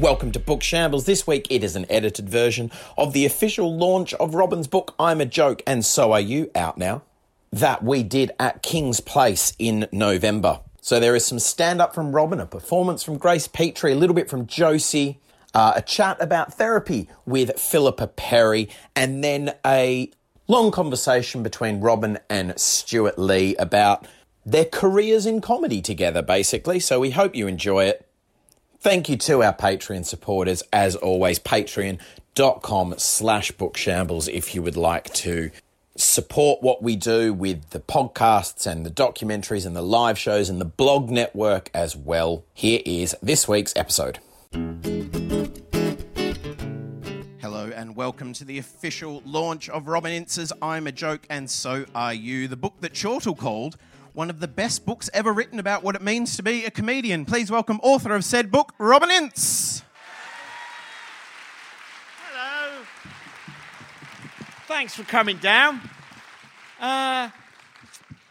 Welcome to Book Shambles. This week it is an edited version of the official launch of Robin's book, I'm a Joke and So Are You, out now. That we did at King's Place in November. So there is some stand up from Robin, a performance from Grace Petrie, a little bit from Josie, uh, a chat about therapy with Philippa Perry, and then a long conversation between Robin and Stewart Lee about their careers in comedy together, basically. So we hope you enjoy it. Thank you to our Patreon supporters, as always, patreon.com slash bookshambles if you would like to support what we do with the podcasts and the documentaries and the live shows and the blog network as well. Here is this week's episode. Hello and welcome to the official launch of Robin Ince's I'm a Joke and So Are You, the book that Chortle called one of the best books ever written about what it means to be a comedian. Please welcome author of said book, Robin Ince. Hello. Thanks for coming down. Uh,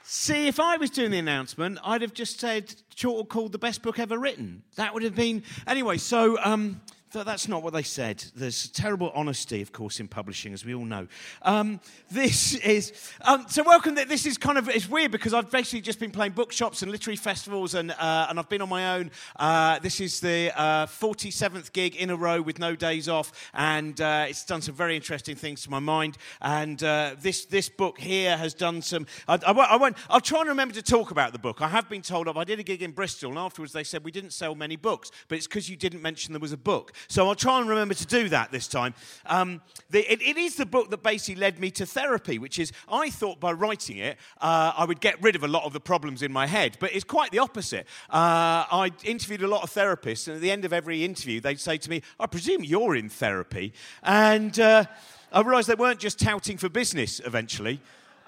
see, if I was doing the announcement, I'd have just said Chortle called the best book ever written. That would have been. Anyway, so. Um, Th- that's not what they said. There's terrible honesty, of course, in publishing, as we all know. Um, this is um, so welcome. This is kind of it's weird because I've basically just been playing bookshops and literary festivals, and uh, and I've been on my own. Uh, this is the uh, 47th gig in a row with no days off, and uh, it's done some very interesting things to my mind. And uh, this this book here has done some. I, I, won't, I won't. I'll try and remember to talk about the book. I have been told of. I did a gig in Bristol, and afterwards they said we didn't sell many books, but it's because you didn't mention there was a book. So I'll try and remember to do that this time. Um, the, it, it is the book that basically led me to therapy, which is I thought by writing it uh, I would get rid of a lot of the problems in my head, but it's quite the opposite. Uh, I interviewed a lot of therapists, and at the end of every interview, they'd say to me, I presume you're in therapy. And uh, I realised they weren't just touting for business eventually.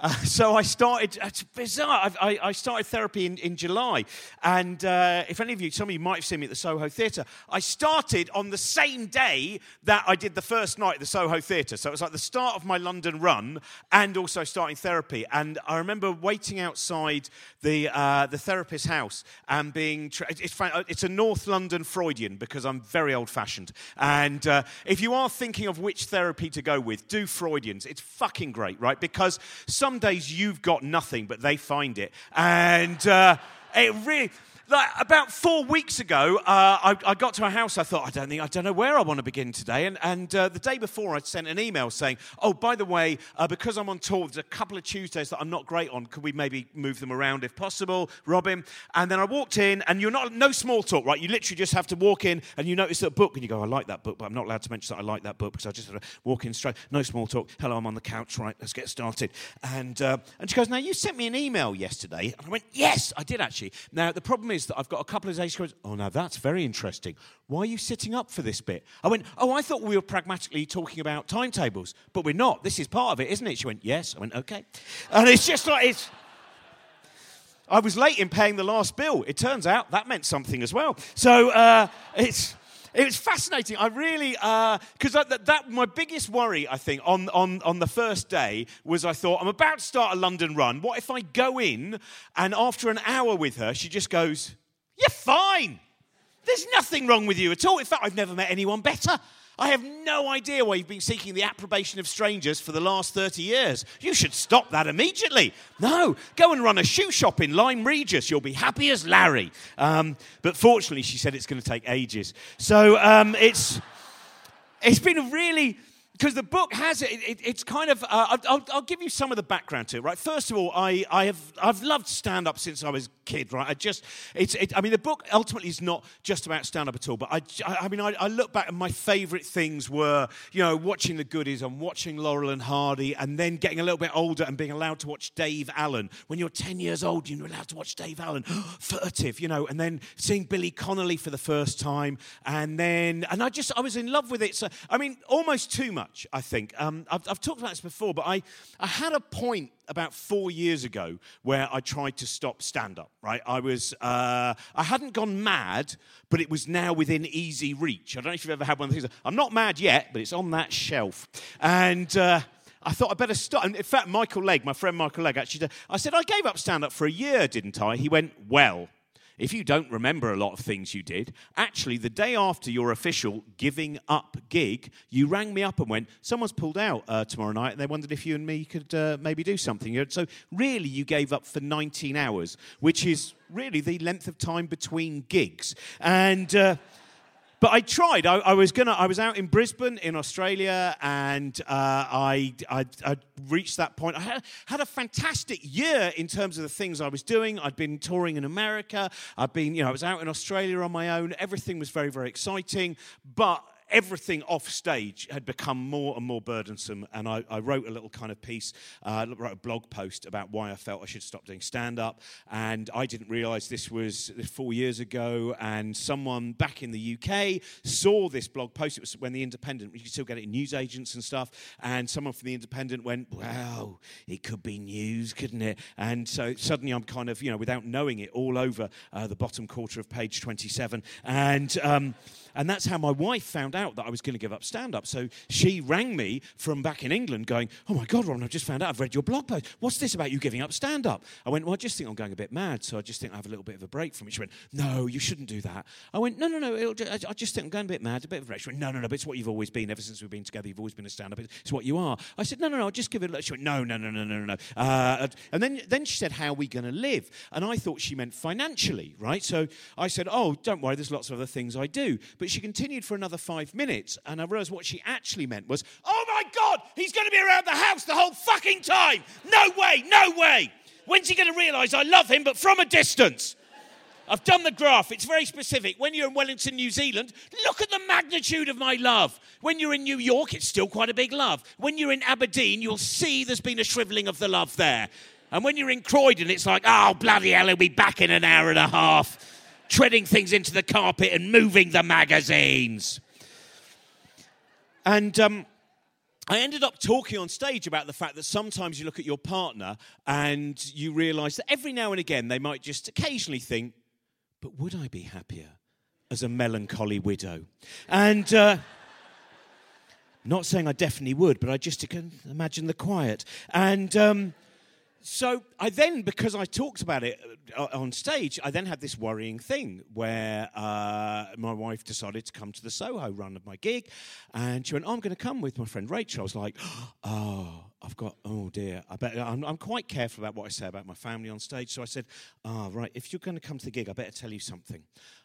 So I started, it's bizarre. I, I started therapy in, in July. And uh, if any of you, some of you might have seen me at the Soho Theatre, I started on the same day that I did the first night at the Soho Theatre. So it was like the start of my London run and also starting therapy. And I remember waiting outside the, uh, the therapist's house and being, tra- it's, it's, a North London Freudian because I'm very old fashioned. And uh, if you are thinking of which therapy to go with, do Freudians. It's fucking great, right? Because some some days you've got nothing, but they find it. And uh, it really about four weeks ago, uh, I, I, got to a house. I thought, I don't think, I don't know where I want to begin today. And, and uh, the day before, I'd sent an email saying, "Oh, by the way, uh, because I'm on tour, there's a couple of Tuesdays that I'm not great on. Could we maybe move them around if possible, Robin?" And then I walked in, and you're not no small talk, right? You literally just have to walk in, and you notice a book, and you go, "I like that book," but I'm not allowed to mention that I like that book because I just sort of walk in straight. No small talk. Hello, I'm on the couch. Right, let's get started. And uh, and she goes, "Now you sent me an email yesterday," and I went, "Yes, I did actually." Now the problem is that I've got a couple of days Oh, now that's very interesting. Why are you sitting up for this bit? I went, Oh, I thought we were pragmatically talking about timetables, but we're not. This is part of it, isn't it? She went, Yes. I went, Okay. And it's just like, it's. I was late in paying the last bill. It turns out that meant something as well. So uh, it's. It was fascinating. I really, because uh, that, that, my biggest worry, I think, on, on, on the first day was I thought, I'm about to start a London run. What if I go in and after an hour with her, she just goes, you're fine. There's nothing wrong with you at all. In fact, I've never met anyone better. I have no idea why you've been seeking the approbation of strangers for the last 30 years. You should stop that immediately. No, go and run a shoe shop in Lyme Regis. You'll be happy as Larry. Um, but fortunately, she said it's going to take ages. So um, it's, it's been a really because the book has it, it it's kind of uh, I'll, I'll, give you some of the background to it right? First of all i, I have i've loved stand up since i was a kid right? I just it's it, i mean the book ultimately is not just about stand up at all but i i, mean I, I, look back and my favorite things were you know watching the goodies and watching laurel and hardy and then getting a little bit older and being allowed to watch dave allen. When you're 10 years old you're allowed to watch dave allen. Furtive you know and then seeing billy connolly for the first time and then and i just i was in love with it. So i mean almost too much much, I think. Um, I've, I've, talked about this before, but I, I had a point about four years ago where I tried to stop stand up, right? I was, uh, I hadn't gone mad, but it was now within easy reach. I don't know if you've ever had one of these. I'm not mad yet, but it's on that shelf. And, uh, I thought I'd better start. in fact, Michael Legg, my friend Michael Legg, actually, I said, I gave up stand up for a year, didn't I? He went, Well, if you don't remember a lot of things you did, actually, the day after your official giving up gig, you rang me up and went, Someone's pulled out uh, tomorrow night, and they wondered if you and me could uh, maybe do something. So, really, you gave up for 19 hours, which is really the length of time between gigs. And. Uh, but I tried. I, I, was gonna. I was out in Brisbane in Australia, and uh, I, I, I, reached that point. I had, had, a fantastic year in terms of the things I was doing. I'd been touring in America. I'd been, you know, I was out in Australia on my own. Everything was very, very exciting. But everything off stage had become more and more burdensome. And I, I wrote a little kind of piece, uh, wrote a blog post about why I felt I should stop doing stand up. And I didn't realize this was four years ago. And someone back in the UK saw this blog post. It was when The Independent, you could still get it in newsagents and stuff. And someone from The Independent went, Wow, it could be news, couldn't it? And so suddenly I'm kind of, you know, without knowing it, all over uh, the bottom quarter of page 27. And, um, and that's how my wife found out that I was going to give up stand up. So she rang me from back in England going, Oh my God, Ron, I've just found out I've read your blog post. What's this about you giving up stand up? I went, Well, I just think I'm going a bit mad. So I just think I have a little bit of a break from it. She went, No, you shouldn't do that. I went, No, no, no. Just, I just think I'm going a bit mad, a bit of a break. She went, No, no, no, but it's what you've always been ever since we've been together. You've always been a stand up. It's what you are. I said, No, no, no, I'll just give it a little. She went, No, no, no, no, no, no. Uh, and then, then she said, How are we going to live? And I thought she meant financially, right? So I said, Oh, don't worry, there's lots of other things I do. But she continued for another five minutes, and I realized what she actually meant was, Oh my God, he's going to be around the house the whole fucking time. No way, no way. When's he going to realize I love him, but from a distance? I've done the graph. It's very specific. When you're in Wellington, New Zealand, look at the magnitude of my love. When you're in New York, it's still quite a big love. When you're in Aberdeen, you'll see there's been a shriveling of the love there. And when you're in Croydon, it's like, oh, bloody hell, he'll be back in an hour and a half, treading things into the carpet and moving the magazines. And um, I ended up talking on stage about the fact that sometimes you look at your partner and you realize that every now and again they might just occasionally think, but would I be happier as a melancholy widow? And. Uh, not saying I definitely would, but I just can imagine the quiet. And um, so I then, because I talked about it uh, on stage, I then had this worrying thing where uh, my wife decided to come to the Soho run of my gig, and she went, oh, "I'm going to come with my friend Rachel." I was like, "Oh." I've got, oh dear, I bet, I'm, I'm, quite careful about what I say about my family on stage. So I said, ah, oh, right, if you're going to come to the gig, I better tell you something.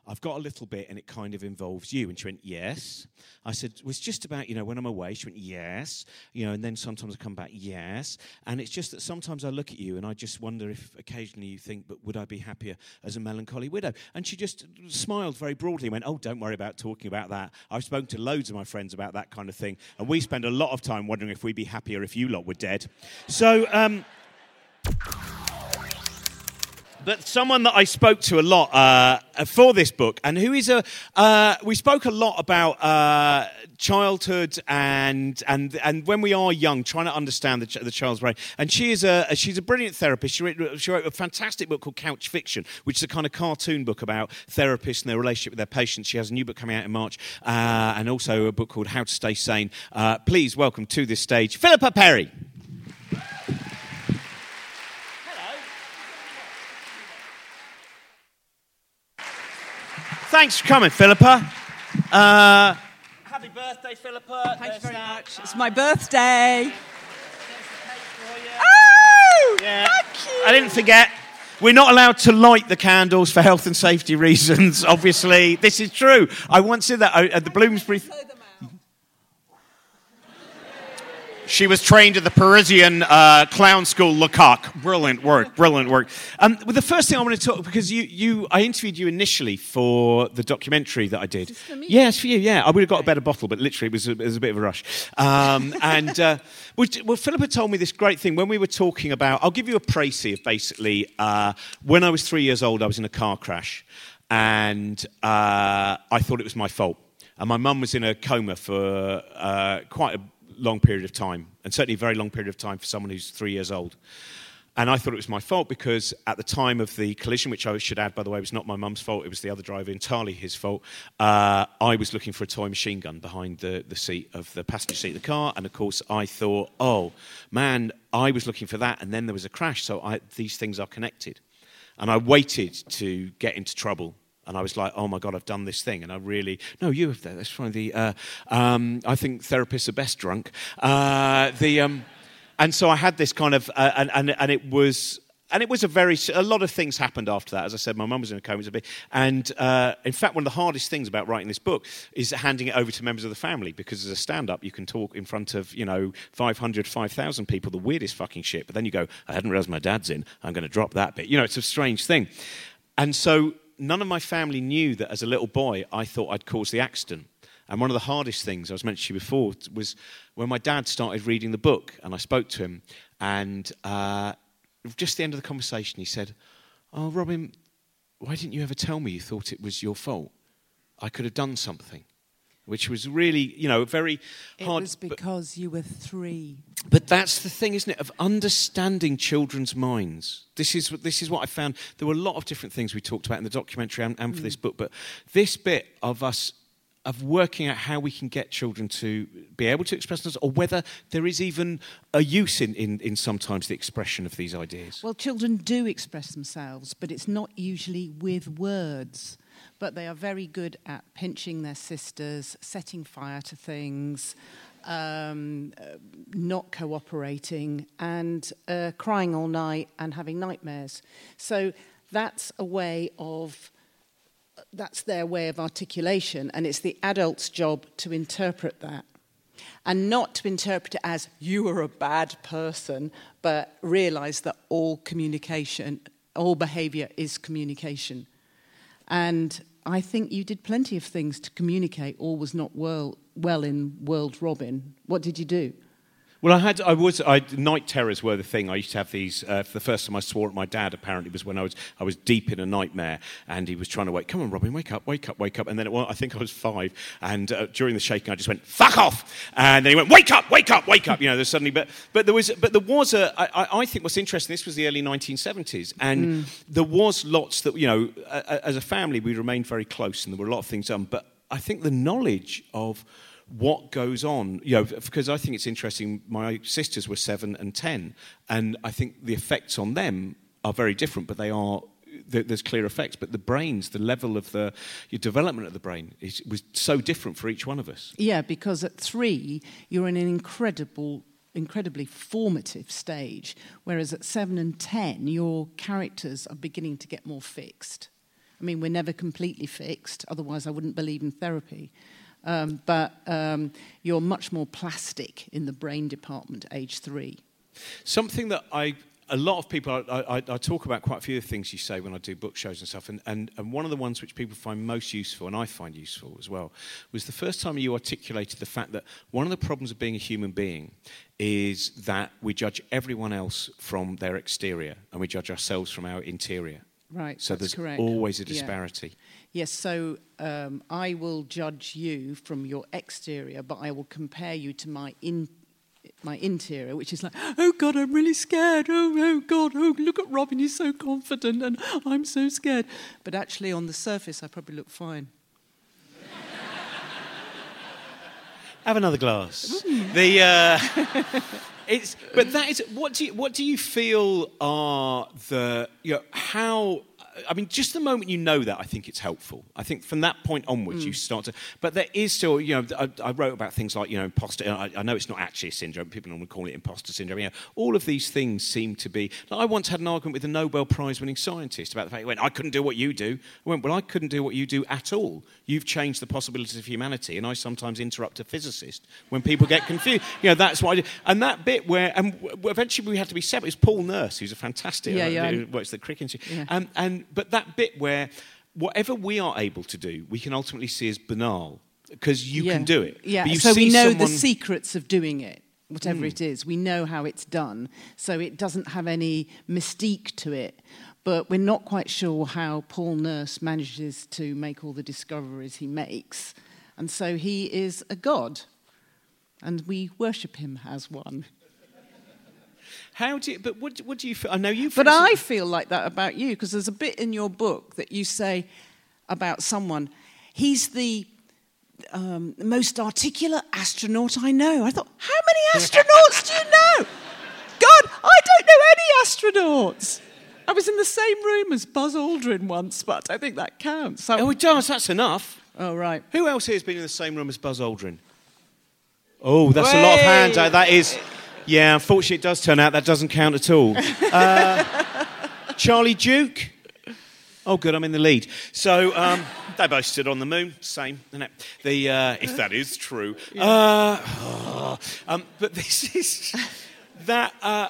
I've got a little bit and it kind of involves you. And she went, yes. I said, well, it's just about, you know, when I'm away. She went, yes. You know, and then sometimes I come back, yes. And it's just that sometimes I look at you and I just wonder if occasionally you think, but would I be happier as a melancholy widow? And she just smiled very broadly and went, oh, don't worry about talking about that. I've spoken to loads of my friends about that kind of thing. And we spend a lot of time wondering if we'd be happier if you lot were dead. So, um, but someone that I spoke to a lot uh, for this book, and who is a, uh, we spoke a lot about uh, childhood and and and when we are young, trying to understand the, the child's brain. And she is a she's a brilliant therapist. She wrote, she wrote a fantastic book called Couch Fiction, which is a kind of cartoon book about therapists and their relationship with their patients. She has a new book coming out in March, uh, and also a book called How to Stay Sane. Uh, please welcome to this stage Philippa Perry. Thanks for coming, Philippa. Uh, happy birthday, Philippa. Thank you very that. much. It's my birthday. Oh, yeah. thank you. I didn't forget. We're not allowed to light the candles for health and safety reasons, obviously. This is true. I once did that at the Bloomsbury. She was trained at the Parisian uh, clown school Lecoq. Brilliant work, brilliant work. Um, well, the first thing I want to talk because you, you, I interviewed you initially for the documentary that I did. Is for me? Yes, for you. Yeah, I would have got a better bottle, but literally it was a, it was a bit of a rush. Um, and uh, well, well, Philippa told me this great thing when we were talking about. I'll give you a précis of basically uh, when I was three years old, I was in a car crash, and uh, I thought it was my fault. And my mum was in a coma for uh, quite a long period of time, and certainly a very long period of time for someone who's three years old. And I thought it was my fault because at the time of the collision, which I should add, by the way, was not my mum's fault, it was the other driver, entirely his fault, uh, I was looking for a toy machine gun behind the, the seat of the passenger seat of the car. And of course, I thought, oh, man, I was looking for that, and then there was a crash, so I, these things are connected. And I waited to get into trouble. And I was like, oh my God, I've done this thing. And I really, no, you have that. That's fine. The, uh, um, I think therapists are best drunk. Uh, the, um, and so I had this kind of, uh, and, and, and it was, and it was a very a lot of things happened after that. As I said, my mum was in a coma, a bit and uh, in fact, one of the hardest things about writing this book is handing it over to members of the family because as a stand-up, you can talk in front of you know 500, 5,000 people, the weirdest fucking shit. But then you go, I hadn't realised my dad's in. I'm going to drop that bit. You know, it's a strange thing, and so none of my family knew that as a little boy I thought I'd caused the accident. And one of the hardest things I was mentioning before was when my dad started reading the book, and I spoke to him, and. Uh, just the end of the conversation, he said, Oh, Robin, why didn't you ever tell me you thought it was your fault? I could have done something. Which was really, you know, very hard. It was because but, you were three. But that's the thing, isn't it? Of understanding children's minds. This is, this is what I found. There were a lot of different things we talked about in the documentary and, and for mm. this book, but this bit of us of working out how we can get children to be able to express themselves, or whether there is even a use in, in, in sometimes the expression of these ideas? Well, children do express themselves, but it's not usually with words. But they are very good at pinching their sisters, setting fire to things, um, uh, not cooperating, and uh, crying all night and having nightmares. So that's a way of that's their way of articulation, and it's the adult's job to interpret that. And not to interpret it as you are a bad person, but realize that all communication, all behavior is communication. And I think you did plenty of things to communicate all was not well, well in World Robin. What did you do? Well, I had, I was, I, night terrors were the thing. I used to have these. Uh, for the first time I swore at my dad, apparently, was when I was, I was deep in a nightmare, and he was trying to wake. Come on, Robin, wake up, wake up, wake up. And then it, well, I think I was five, and uh, during the shaking, I just went fuck off, and then he went wake up, wake up, wake up. You know, there's suddenly, but but there was, but there was a. I, I think what's interesting. This was the early 1970s, and mm. there was lots that you know, as a family, we remained very close, and there were a lot of things done. But I think the knowledge of what goes on. You know, because I think it's interesting. My sisters were seven and ten, and I think the effects on them are very different, but they are. There's clear effects, but the brains, the level of the development of the brain, is, was so different for each one of us. Yeah, because at three, you're in an incredible incredibly formative stage, whereas at seven and ten, your characters are beginning to get more fixed. I mean, we're never completely fixed, otherwise, I wouldn't believe in therapy. Um, but um, you're much more plastic in the brain department, age three. Something that I a lot of people, I, I, I, talk about quite a few of the things you say when I do book shows and stuff, and, and, and one of the ones which people find most useful, and I find useful as well, was the first time you articulated the fact that one of the problems of being a human being is that we judge everyone else from their exterior, and we judge ourselves from our interior. Right. So there's correct. always a disparity. Yeah. Yes. So um, I will judge you from your exterior, but I will compare you to my in my interior, which is like, oh God, I'm really scared. Oh, oh God, oh look at Robin, he's so confident, and I'm so scared. But actually, on the surface, I probably look fine. Have another glass. Mm. The. Uh, It's, but that is what do you, what do you feel are the you know how I mean, just the moment you know that, I think it's helpful. I think from that point onwards, mm. you start to. But there is still, you know, I, I wrote about things like, you know, imposter. I, I, know it's not actually a syndrome. People normally call it imposter syndrome. You know, all of these things seem to be. Like I once had an argument with a Nobel Prize winning scientist about the fact he went, I couldn't do what you do. I went, Well, I couldn't do what you do at all. You've changed the possibilities of humanity. And I sometimes interrupt a physicist when people get confused. you know, that's why. And that bit where, and eventually we had to be separate. It's Paul Nurse, who's a fantastic, yeah, yeah. who works at the Crick Institute. Yeah. Um, and, but that bit where whatever we are able to do, we can ultimately see as banal because you yeah. can do it. Yeah, so we know someone... the secrets of doing it, whatever mm. it is. We know how it's done, so it doesn't have any mystique to it. But we're not quite sure how Paul Nurse manages to make all the discoveries he makes. And so he is a god, and we worship him as one. How do you, but what, what do you feel? I know you But I feel like that about you because there's a bit in your book that you say about someone. He's the um, most articulate astronaut I know. I thought, how many astronauts do you know? God, I don't know any astronauts. I was in the same room as Buzz Aldrin once, but I think that counts. So, Oh, it does. That's enough. oh, right. Who else here has been in the same room as Buzz Aldrin? Oh, that's a lot of hands. That is, yeah. Unfortunately, it does turn out that doesn't count at all. Uh, Charlie Duke. Oh, good. I'm in the lead. So um, they both stood on the moon. Same, isn't it? The uh, if that is true. Uh, oh, um, but this is that. Uh,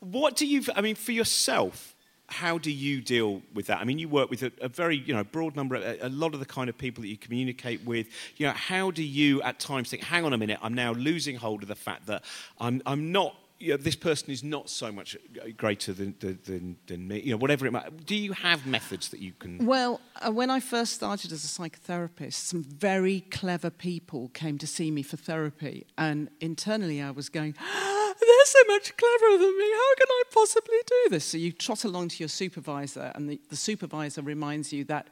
what do you? I mean, for yourself, how do you deal with that? I mean, you work with a, a very, you know, broad number, a, a, lot of the kind of people that you communicate with. You know, how do you at times think, hang on a minute, I'm now losing hold of the fact that I'm, I'm not, you know, this person is not so much greater than, than, than me, you know, whatever it might Do you have methods that you can? Well, uh, when I first started as a psychotherapist, some very clever people came to see me for therapy. And internally, I was going, they're so much cleverer than me. How can I possibly do this? So you trot along to your supervisor, and the, the supervisor reminds you that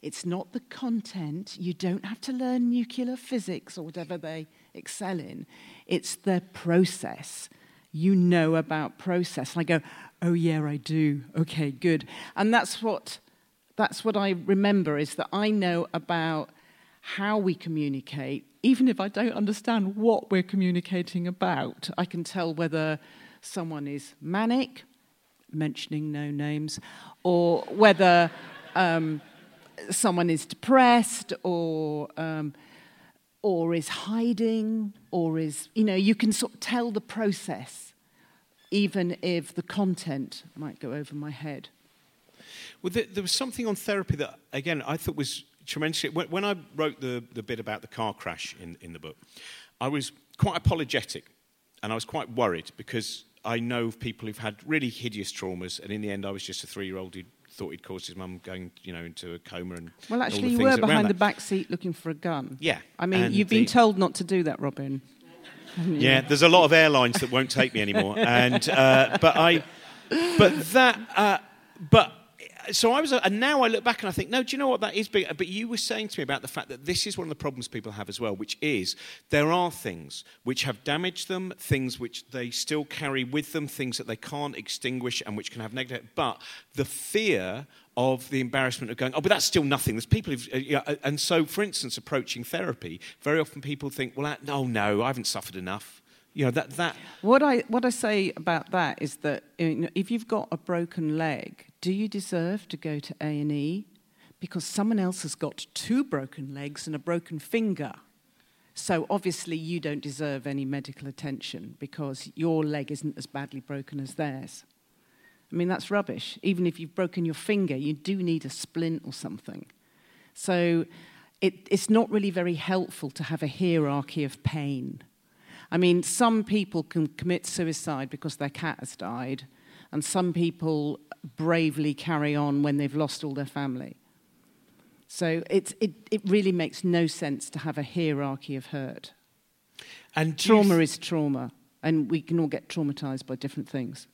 it's not the content. You don't have to learn nuclear physics or whatever they excel in. It's the process. You know about process. And I go, oh yeah, I do. Okay, good. And that's what that's what I remember is that I know about how we communicate, even if I don't understand what we're communicating about. I can tell whether someone is manic, mentioning no names, or whether um, someone is depressed or. Um, or is hiding, or is, you know, you can sort of tell the process, even if the content might go over my head. Well, there, there was something on therapy that, again, I thought was tremendously. When, when I wrote the, the bit about the car crash in, in the book, I was quite apologetic and I was quite worried because I know of people who've had really hideous traumas, and in the end, I was just a three year old who thought he'd caused his mum going, you know, into a coma and. Well, actually, you were behind the back seat looking for a gun. Yeah, I mean, you've been told not to do that, Robin. Yeah, there's a lot of airlines that won't take me anymore, and uh, but I, but that, uh, but so I was, and now I look back and I think, no, do you know what that is? But you were saying to me about the fact that this is one of the problems people have as well, which is there are things which have damaged them, things which they still carry with them, things that they can't extinguish and which can have negative. But the fear of the embarrassment of going, oh, but that's still nothing. There's people who've, uh, know, uh, and so, for instance, approaching therapy, very often people think, well, no, no, I haven't suffered enough. You know, that, that. What I, what I say about that is that if you've got a broken leg, do you deserve to go to A&E? Because someone else has got two broken legs and a broken finger. So obviously you don't deserve any medical attention because your leg isn't as badly broken as theirs. I mean, that's rubbish. Even if you've broken your finger, you do need a splint or something. So it, it's not really very helpful to have a hierarchy of pain. I mean, some people can commit suicide because their cat has died, and some people bravely carry on when they've lost all their family. So it, it, it really makes no sense to have a hierarchy of hurt. And trauma th- is trauma, and we can all get traumatized by different things.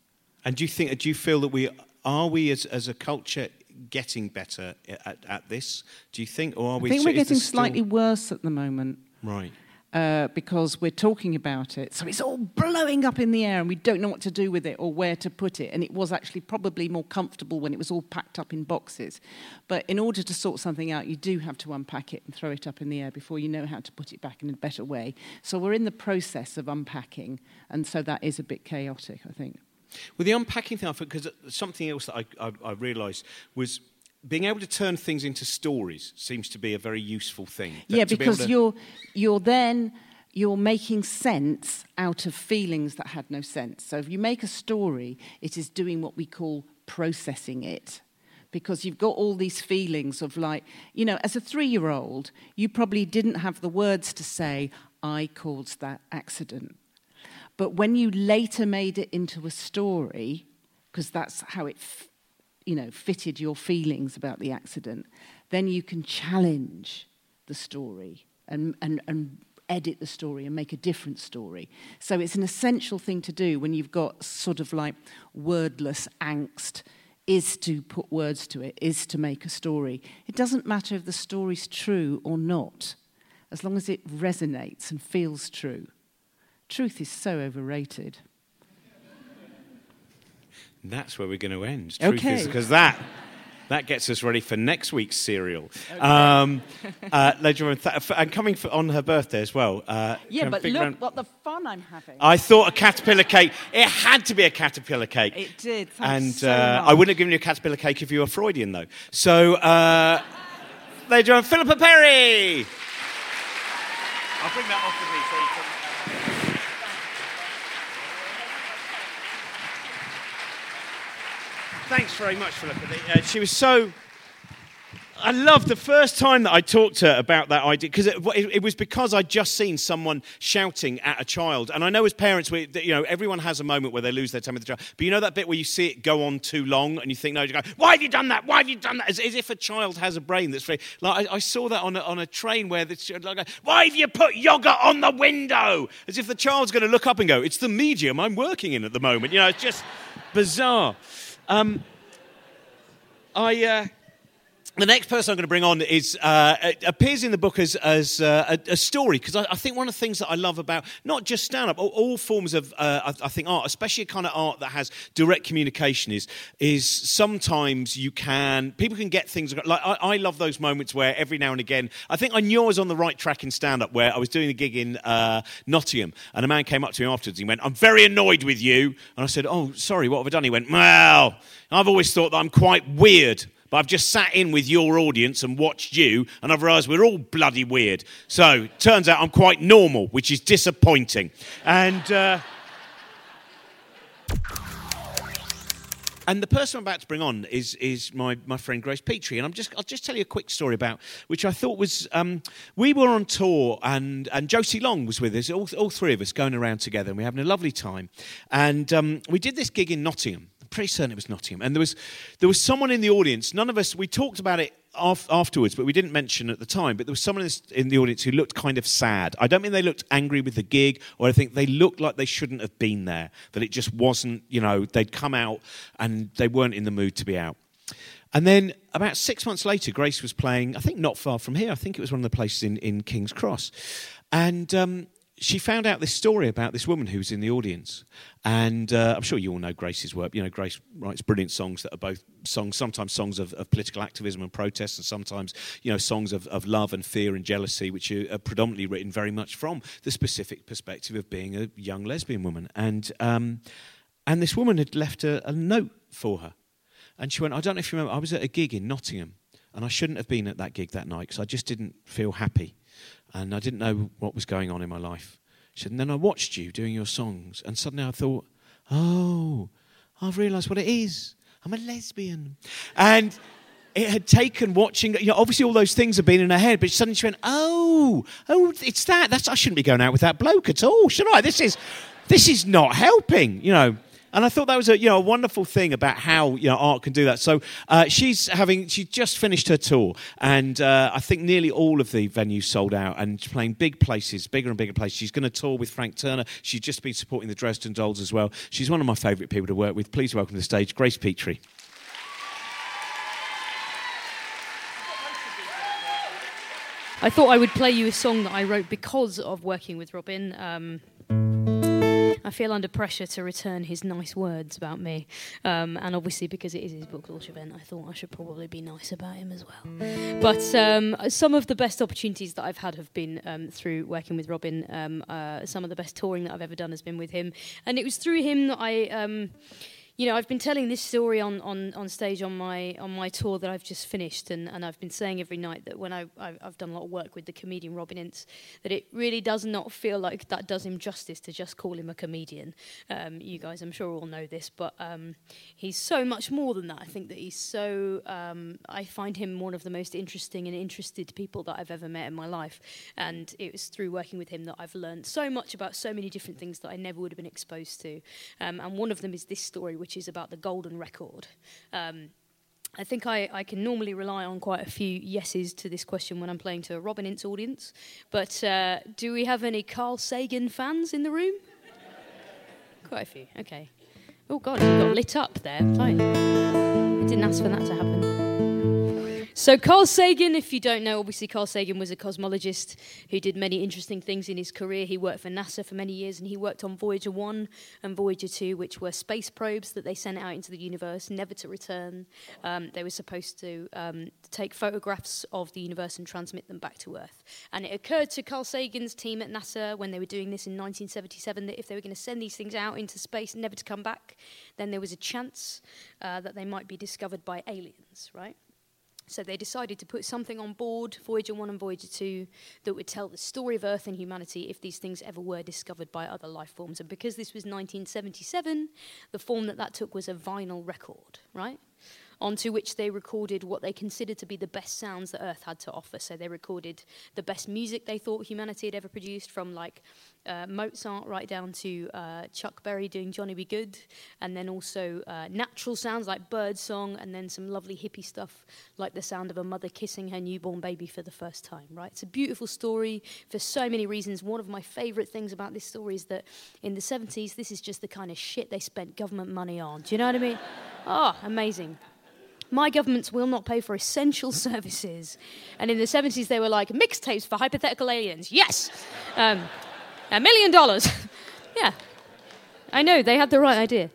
And do you think? Do you feel that we are we as, as a culture getting better at, at this? Do you think, or are we? I think we're getting slightly worse at the moment. Right uh, because we're talking about it. So it's all blowing up in the air and we don't know what to do with it or where to put it. And it was actually probably more comfortable when it was all packed up in boxes. But in order to sort something out, you do have to unpack it and throw it up in the air before you know how to put it back in a better way. So we're in the process of unpacking. And so that is a bit chaotic, I think. Well, the unpacking thing, because something else that I, I, I realised was being able to turn things into stories seems to be a very useful thing. Yeah, because be to... you're you're then you're making sense out of feelings that had no sense. So if you make a story, it is doing what we call processing it. Because you've got all these feelings of like, you know, as a three year old, you probably didn't have the words to say, I caused that accident. But when you later made it into a story, because that's how it you know, fitted your feelings about the accident, then you can challenge the story and, and, and edit the story and make a different story. So it's an essential thing to do when you've got sort of like wordless angst is to put words to it, is to make a story. It doesn't matter if the story's true or not, as long as it resonates and feels true. Truth is so overrated. That's where we're going to end. Truth Okay. because that. That gets us ready for next week's serial. Um, uh, ladies and th- and coming for, on her birthday as well. Uh, Yeah, but look round- what the fun I'm having. I thought a caterpillar cake. It had to be a caterpillar cake. It did. Thanks and so uh, much. I wouldn't have given you a caterpillar cake if you were Freudian, though. So, uh, ladies and Philippa Perry. I'll bring that off with me so you can. Thanks very much, Philippa. Uh, she was so. I loved the first time that I talked to her about that idea because it, it, it was because I'd just seen someone shouting at a child, and I know as parents, we, you know, everyone has a moment where they lose their temper with the child. But you know that bit where you see it go on too long, and you think, no, you go, why have you done that? Why have you done that? As, as if a child has a brain that's very like I, I saw that on a, on a train where the ch- like, why have you put yogurt on the window? As if the child's going to look up and go, it's the medium I'm working in at the moment. You know, it's just bizarre. Um, I. Uh, the next person I'm going to bring on is uh, appears in the book as, as uh, a, a story because I, I think one of the things that I love about not just stand-up, all, all forms of uh, I, I think art, especially a kind of art that has direct communication, is is sometimes you can people can get things like I, I love those moments where every now and again I think I knew I was on the right track in stand-up where I was doing a gig in uh, Nottingham and a man came up to me afterwards. He went, "I'm very annoyed with you," and I said, "Oh, sorry, what have I done?" He went, "Well, I've always thought that I'm quite weird." But I've just sat in with your audience and watched you, and I've realised we're all bloody weird. So, turns out I'm quite normal, which is disappointing. And. Uh, And the person I'm about to bring on is, is my, my friend Grace Petrie. And I'm just, I'll just tell you a quick story about which I thought was. Um, we were on tour, and, and Josie Long was with us, all, all three of us going around together, and we were having a lovely time. And um, we did this gig in Nottingham. Pretty certain it was Nottingham. And there was, there was someone in the audience, none of us, we talked about it af- afterwards, but we didn't mention at the time. But there was someone in the audience who looked kind of sad. I don't mean they looked angry with the gig, or I think they looked like they shouldn't have been there. That it just wasn't, you know, they'd come out and they weren't in the mood to be out. And then about six months later, Grace was playing, I think not far from here. I think it was one of the places in, in King's Cross. And um, she found out this story about this woman who was in the audience. And uh, I'm sure you all know Grace's work. You know, Grace writes brilliant songs that are both songs, sometimes songs of, of political activism and protest, and sometimes, you know, songs of, of love and fear and jealousy, which are, are predominantly written very much from the specific perspective of being a young lesbian woman. And, um, and this woman had left a, a note for her. And she went, I don't know if you remember, I was at a gig in Nottingham, and I shouldn't have been at that gig that night because I just didn't feel happy. And I didn't know what was going on in my life. She said, and then I watched you doing your songs, and suddenly I thought, oh, I've realised what it is. I'm a lesbian. And it had taken watching, you know, obviously all those things have been in her head, but suddenly she went, oh, oh, it's that. That's, I shouldn't be going out with that bloke at all, should I? This is, this is not helping, you know. And I thought that was a you know a wonderful thing about how you know art can do that. So uh, she's having she just finished her tour, and uh, I think nearly all of the venues sold out, and playing big places, bigger and bigger places. She's going to tour with Frank Turner. She's just been supporting the Dresden Dolls as well. She's one of my favourite people to work with. Please welcome to the stage Grace Petrie. I thought I would play you a song that I wrote because of working with Robin. Um, I feel under pressure to return his nice words about me. Um, and obviously, because it is his book launch event, I thought I should probably be nice about him as well. But um, some of the best opportunities that I've had have been um, through working with Robin. Um, uh, some of the best touring that I've ever done has been with him. And it was through him that I. You know, I've been telling this story on, on, on stage on my on my tour that I've just finished, and, and I've been saying every night that when I, I've, I've done a lot of work with the comedian Robin Ince, that it really does not feel like that does him justice to just call him a comedian. Um, you guys, I'm sure, all know this, but um, he's so much more than that. I think that he's so. Um, I find him one of the most interesting and interested people that I've ever met in my life, and it was through working with him that I've learned so much about so many different things that I never would have been exposed to. Um, and one of them is this story, which is about the golden record. Um, I think I, I can normally rely on quite a few yeses to this question when I'm playing to a Robin Ince audience. But uh, do we have any Carl Sagan fans in the room? Quite a few, okay. Oh, God, you got lit up there. Fine. I didn't ask for that to happen. So, Carl Sagan, if you don't know, obviously Carl Sagan was a cosmologist who did many interesting things in his career. He worked for NASA for many years and he worked on Voyager 1 and Voyager 2, which were space probes that they sent out into the universe, never to return. Um, they were supposed to um, take photographs of the universe and transmit them back to Earth. And it occurred to Carl Sagan's team at NASA when they were doing this in 1977 that if they were going to send these things out into space, never to come back, then there was a chance uh, that they might be discovered by aliens, right? So they decided to put something on board, Voyager 1 and Voyager 2, that would tell the story of Earth and humanity if these things ever were discovered by other life forms. And because this was 1977, the form that that took was a vinyl record, right? Onto which they recorded what they considered to be the best sounds that Earth had to offer. So they recorded the best music they thought humanity had ever produced, from like uh, Mozart right down to uh, Chuck Berry doing Johnny B. Goode, and then also uh, natural sounds like bird song, and then some lovely hippie stuff like the sound of a mother kissing her newborn baby for the first time. Right? It's a beautiful story for so many reasons. One of my favourite things about this story is that in the 70s, this is just the kind of shit they spent government money on. Do you know what I mean? Oh, amazing my governments will not pay for essential services. And in the 70s, they were like, mixtapes for hypothetical aliens. Yes! Um, a million dollars. yeah. I know, they had the right idea.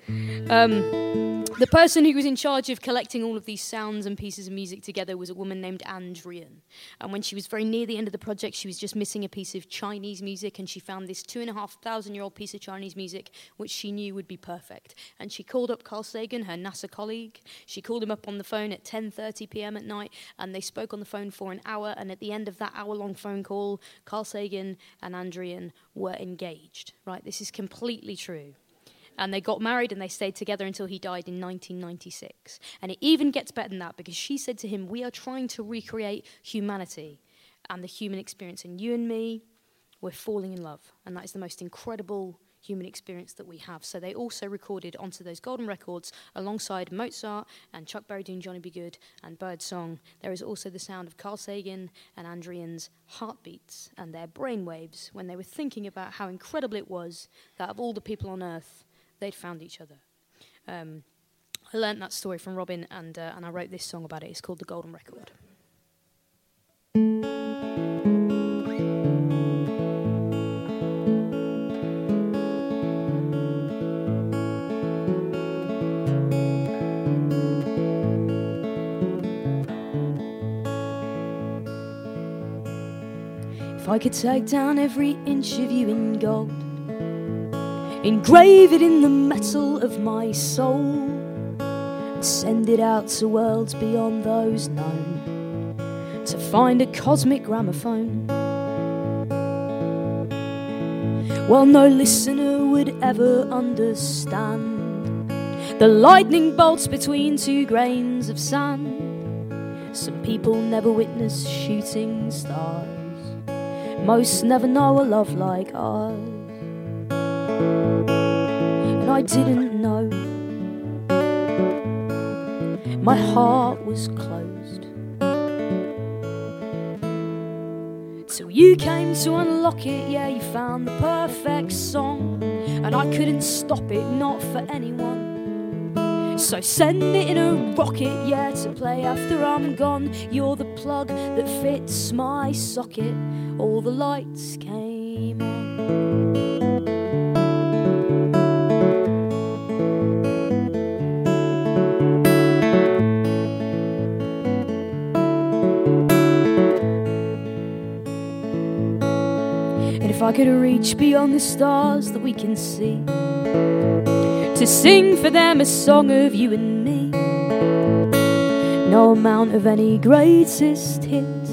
Um, the person who was in charge of collecting all of these sounds and pieces of music together was a woman named Ann Druyan. And when she was very near the end of the project, she was just missing a piece of Chinese music, and she found this two and a half thousand year old piece of Chinese music, which she knew would be perfect. And she called up Carl Sagan, her NASA colleague. She called him up on the phone at 10:30 p.m. at night, and they spoke on the phone for an hour. And at the end of that hour-long phone call, Carl Sagan and Ann Druyan were engaged. Right? This is completely true and they got married and they stayed together until he died in 1996. And it even gets better than that because she said to him, We are trying to recreate humanity and the human experience. And you and me, we're falling in love. And that is the most incredible human experience that we have. So they also recorded onto those golden records alongside Mozart and Chuck Berry doing Johnny B. Goode and Birdsong. There is also the sound of Carl Sagan and Ann Druyan's heartbeats and their brainwaves when they were thinking about how incredible it was that of all the people on earth, they'd found each other. Um, I learnt that story from Robin, and, uh, and I wrote this song about it. It's called The Golden Record. If I could take down every inch of you in gold engrave it in the metal of my soul, and send it out to worlds beyond those known to find a cosmic gramophone. Well, no listener would ever understand the lightning bolts between two grains of sand. Some people never witness shooting stars, most never know a love like ours I didn't know. My heart was closed. Till you came to unlock it, yeah, you found the perfect song, and I couldn't stop it, not for anyone. So send it in a rocket, yeah, to play after I'm gone. You're the plug that fits my socket. All the lights came I could reach beyond the stars that we can see to sing for them a song of you and me. No amount of any greatest hits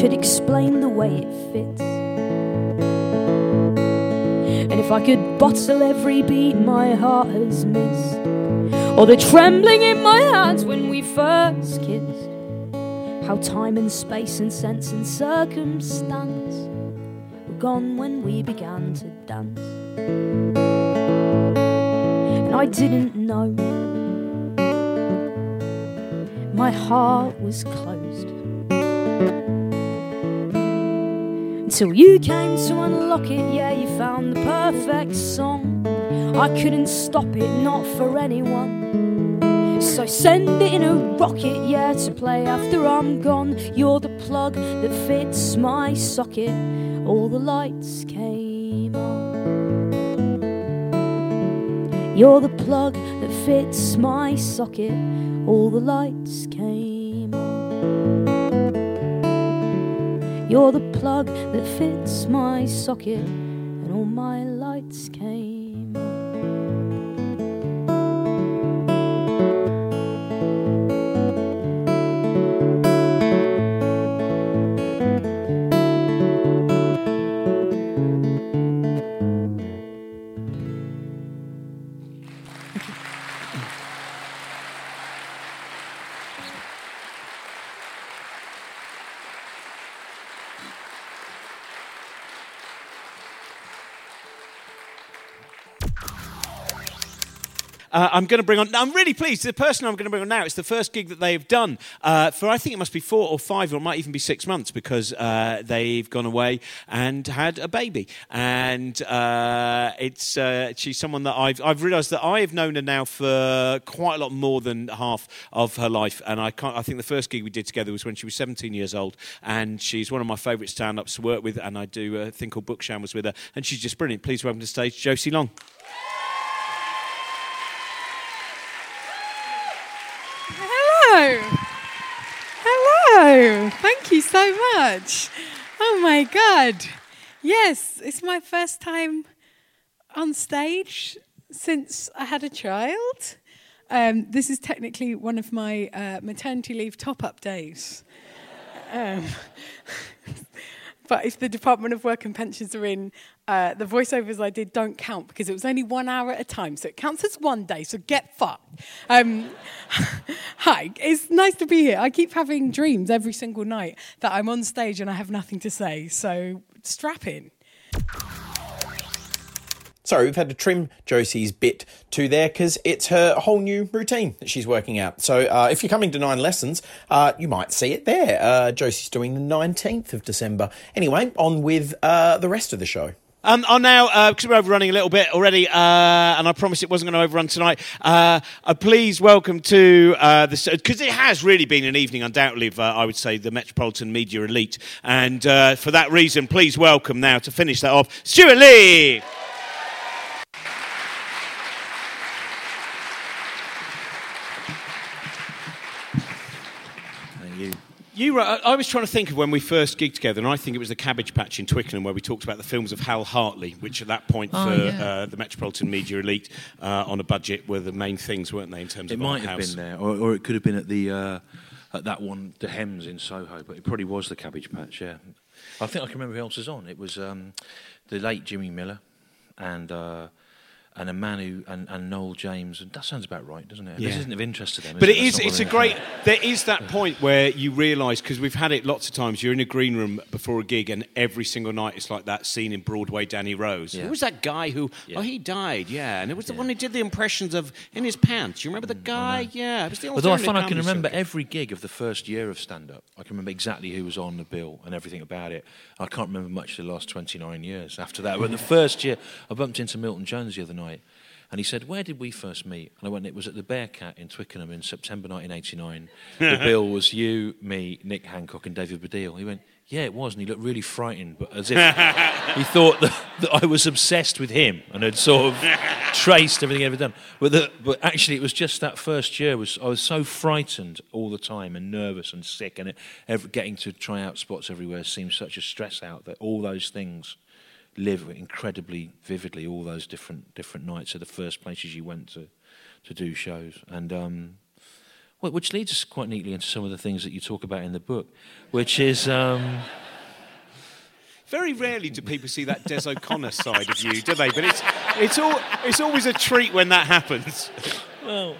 could explain the way it fits. And if I could bottle every beat my heart has missed, or the trembling in my hands when we first kissed, how time and space and sense and circumstance gone when we began to dance. And I didn't know. My heart was closed. Until you came to unlock it, yeah, you found the perfect song. I couldn't stop it, not for anyone. So send it in a rocket, yeah, to play after I'm gone. You're the plug that fits my socket. All the lights came on. You're the plug that fits my socket. All the lights came on. You're the plug that fits my socket, and all my lights came Uh, I'm going to bring on. I'm really pleased. The person I'm going to bring on now. It's the first gig that they've done uh, for. I think it must be four or five, or it might even be six months because uh, they've gone away and had a baby. And uh, it's uh, she's someone that I've I've realised that I have known her now for quite a lot more than half of her life. And I can't. I think the first gig we did together was when she was 17 years old, and she's one of my favourite stand-ups to work with. And I do a thing called Book Shambles with her, and she's just brilliant. Please welcome to the stage Josie Long. Hello. Hello. Thank you so much. Oh my God. Yes, it's my first time on stage since I had a child. Um, this is technically one of my uh, maternity leave top up days. Um, but if the Department of Work and Pensions are in, uh, the voiceovers I did don't count because it was only one hour at a time. So it counts as one day, so get fucked. Um, hi, it's nice to be here. I keep having dreams every single night that I'm on stage and I have nothing to say. So strap in. Sorry, we've had to trim Josie's bit to there because it's her whole new routine that she's working out. So uh, if you're coming to Nine Lessons, uh, you might see it there. Uh, Josie's doing the 19th of December. Anyway, on with uh, the rest of the show. Um, I'll now, because we're overrunning a little bit already, uh, and I promised it wasn't going to overrun tonight. Uh, uh, please welcome to uh, the because it has really been an evening, undoubtedly, of uh, I would say the Metropolitan Media elite, and uh, for that reason, please welcome now to finish that off, Stewart Lee. Thank you. You, wrote- I I was trying to think of when we first gigged together, and I think it was the Cabbage Patch in Twickenham where we talked about the films of Hal Hartley, which at that point Oh, for yeah. uh, the Metropolitan Media elite uh, on a budget were the main things, weren't they, in terms It of it might have house? been there, or, or it could have been at the uh, at that one, the Hems in Soho, but it probably was the Cabbage Patch. Yeah, I think I can remember who else was on. It was um, the late Jimmy Miller, and uh, and a man who and, and Noel James, and that sounds about right, doesn't it? Yeah. This isn't of interest to them. But is it it is. It's a great, there is that point where you realise, because we've had it lots of times, you're in a green room before a gig and every single night it's like that scene in Broadway, Danny Rose. Yeah. Who was that guy who, Yeah. oh, he died, yeah. And it was the one who did the impressions of in his pants. You remember the mm, guy? Yeah. It was the Although I find I can remember circuit. every gig of the first year of stand up. I can remember exactly who was on the bill and everything about it. I can't remember much of the last 29 years after that. But the first year, I bumped into Milton Jones the other night and he said, Where did we first meet? And I went, It was at the Bearcat in Twickenham in September 1989. the bill was you, me, Nick Hancock, and David Baddiel. He went, Yeah, it was. And he looked really frightened, but as if he thought that, that I was obsessed with him and had sort of traced everything he'd ever done. But, the, but actually, it was just that first year. Was I was so frightened all the time and nervous and sick, and it, ever, getting to try out spots everywhere seemed such a stress out that all those things live incredibly vividly. All those different different nights are the first places you went to to do shows, and. Um, which leads us quite neatly into some of the things that you talk about in the book, which is um, Very rarely do people see that Des O'Connor side of you, do they? But it's, it's, all, it's always a treat when that happens. Well,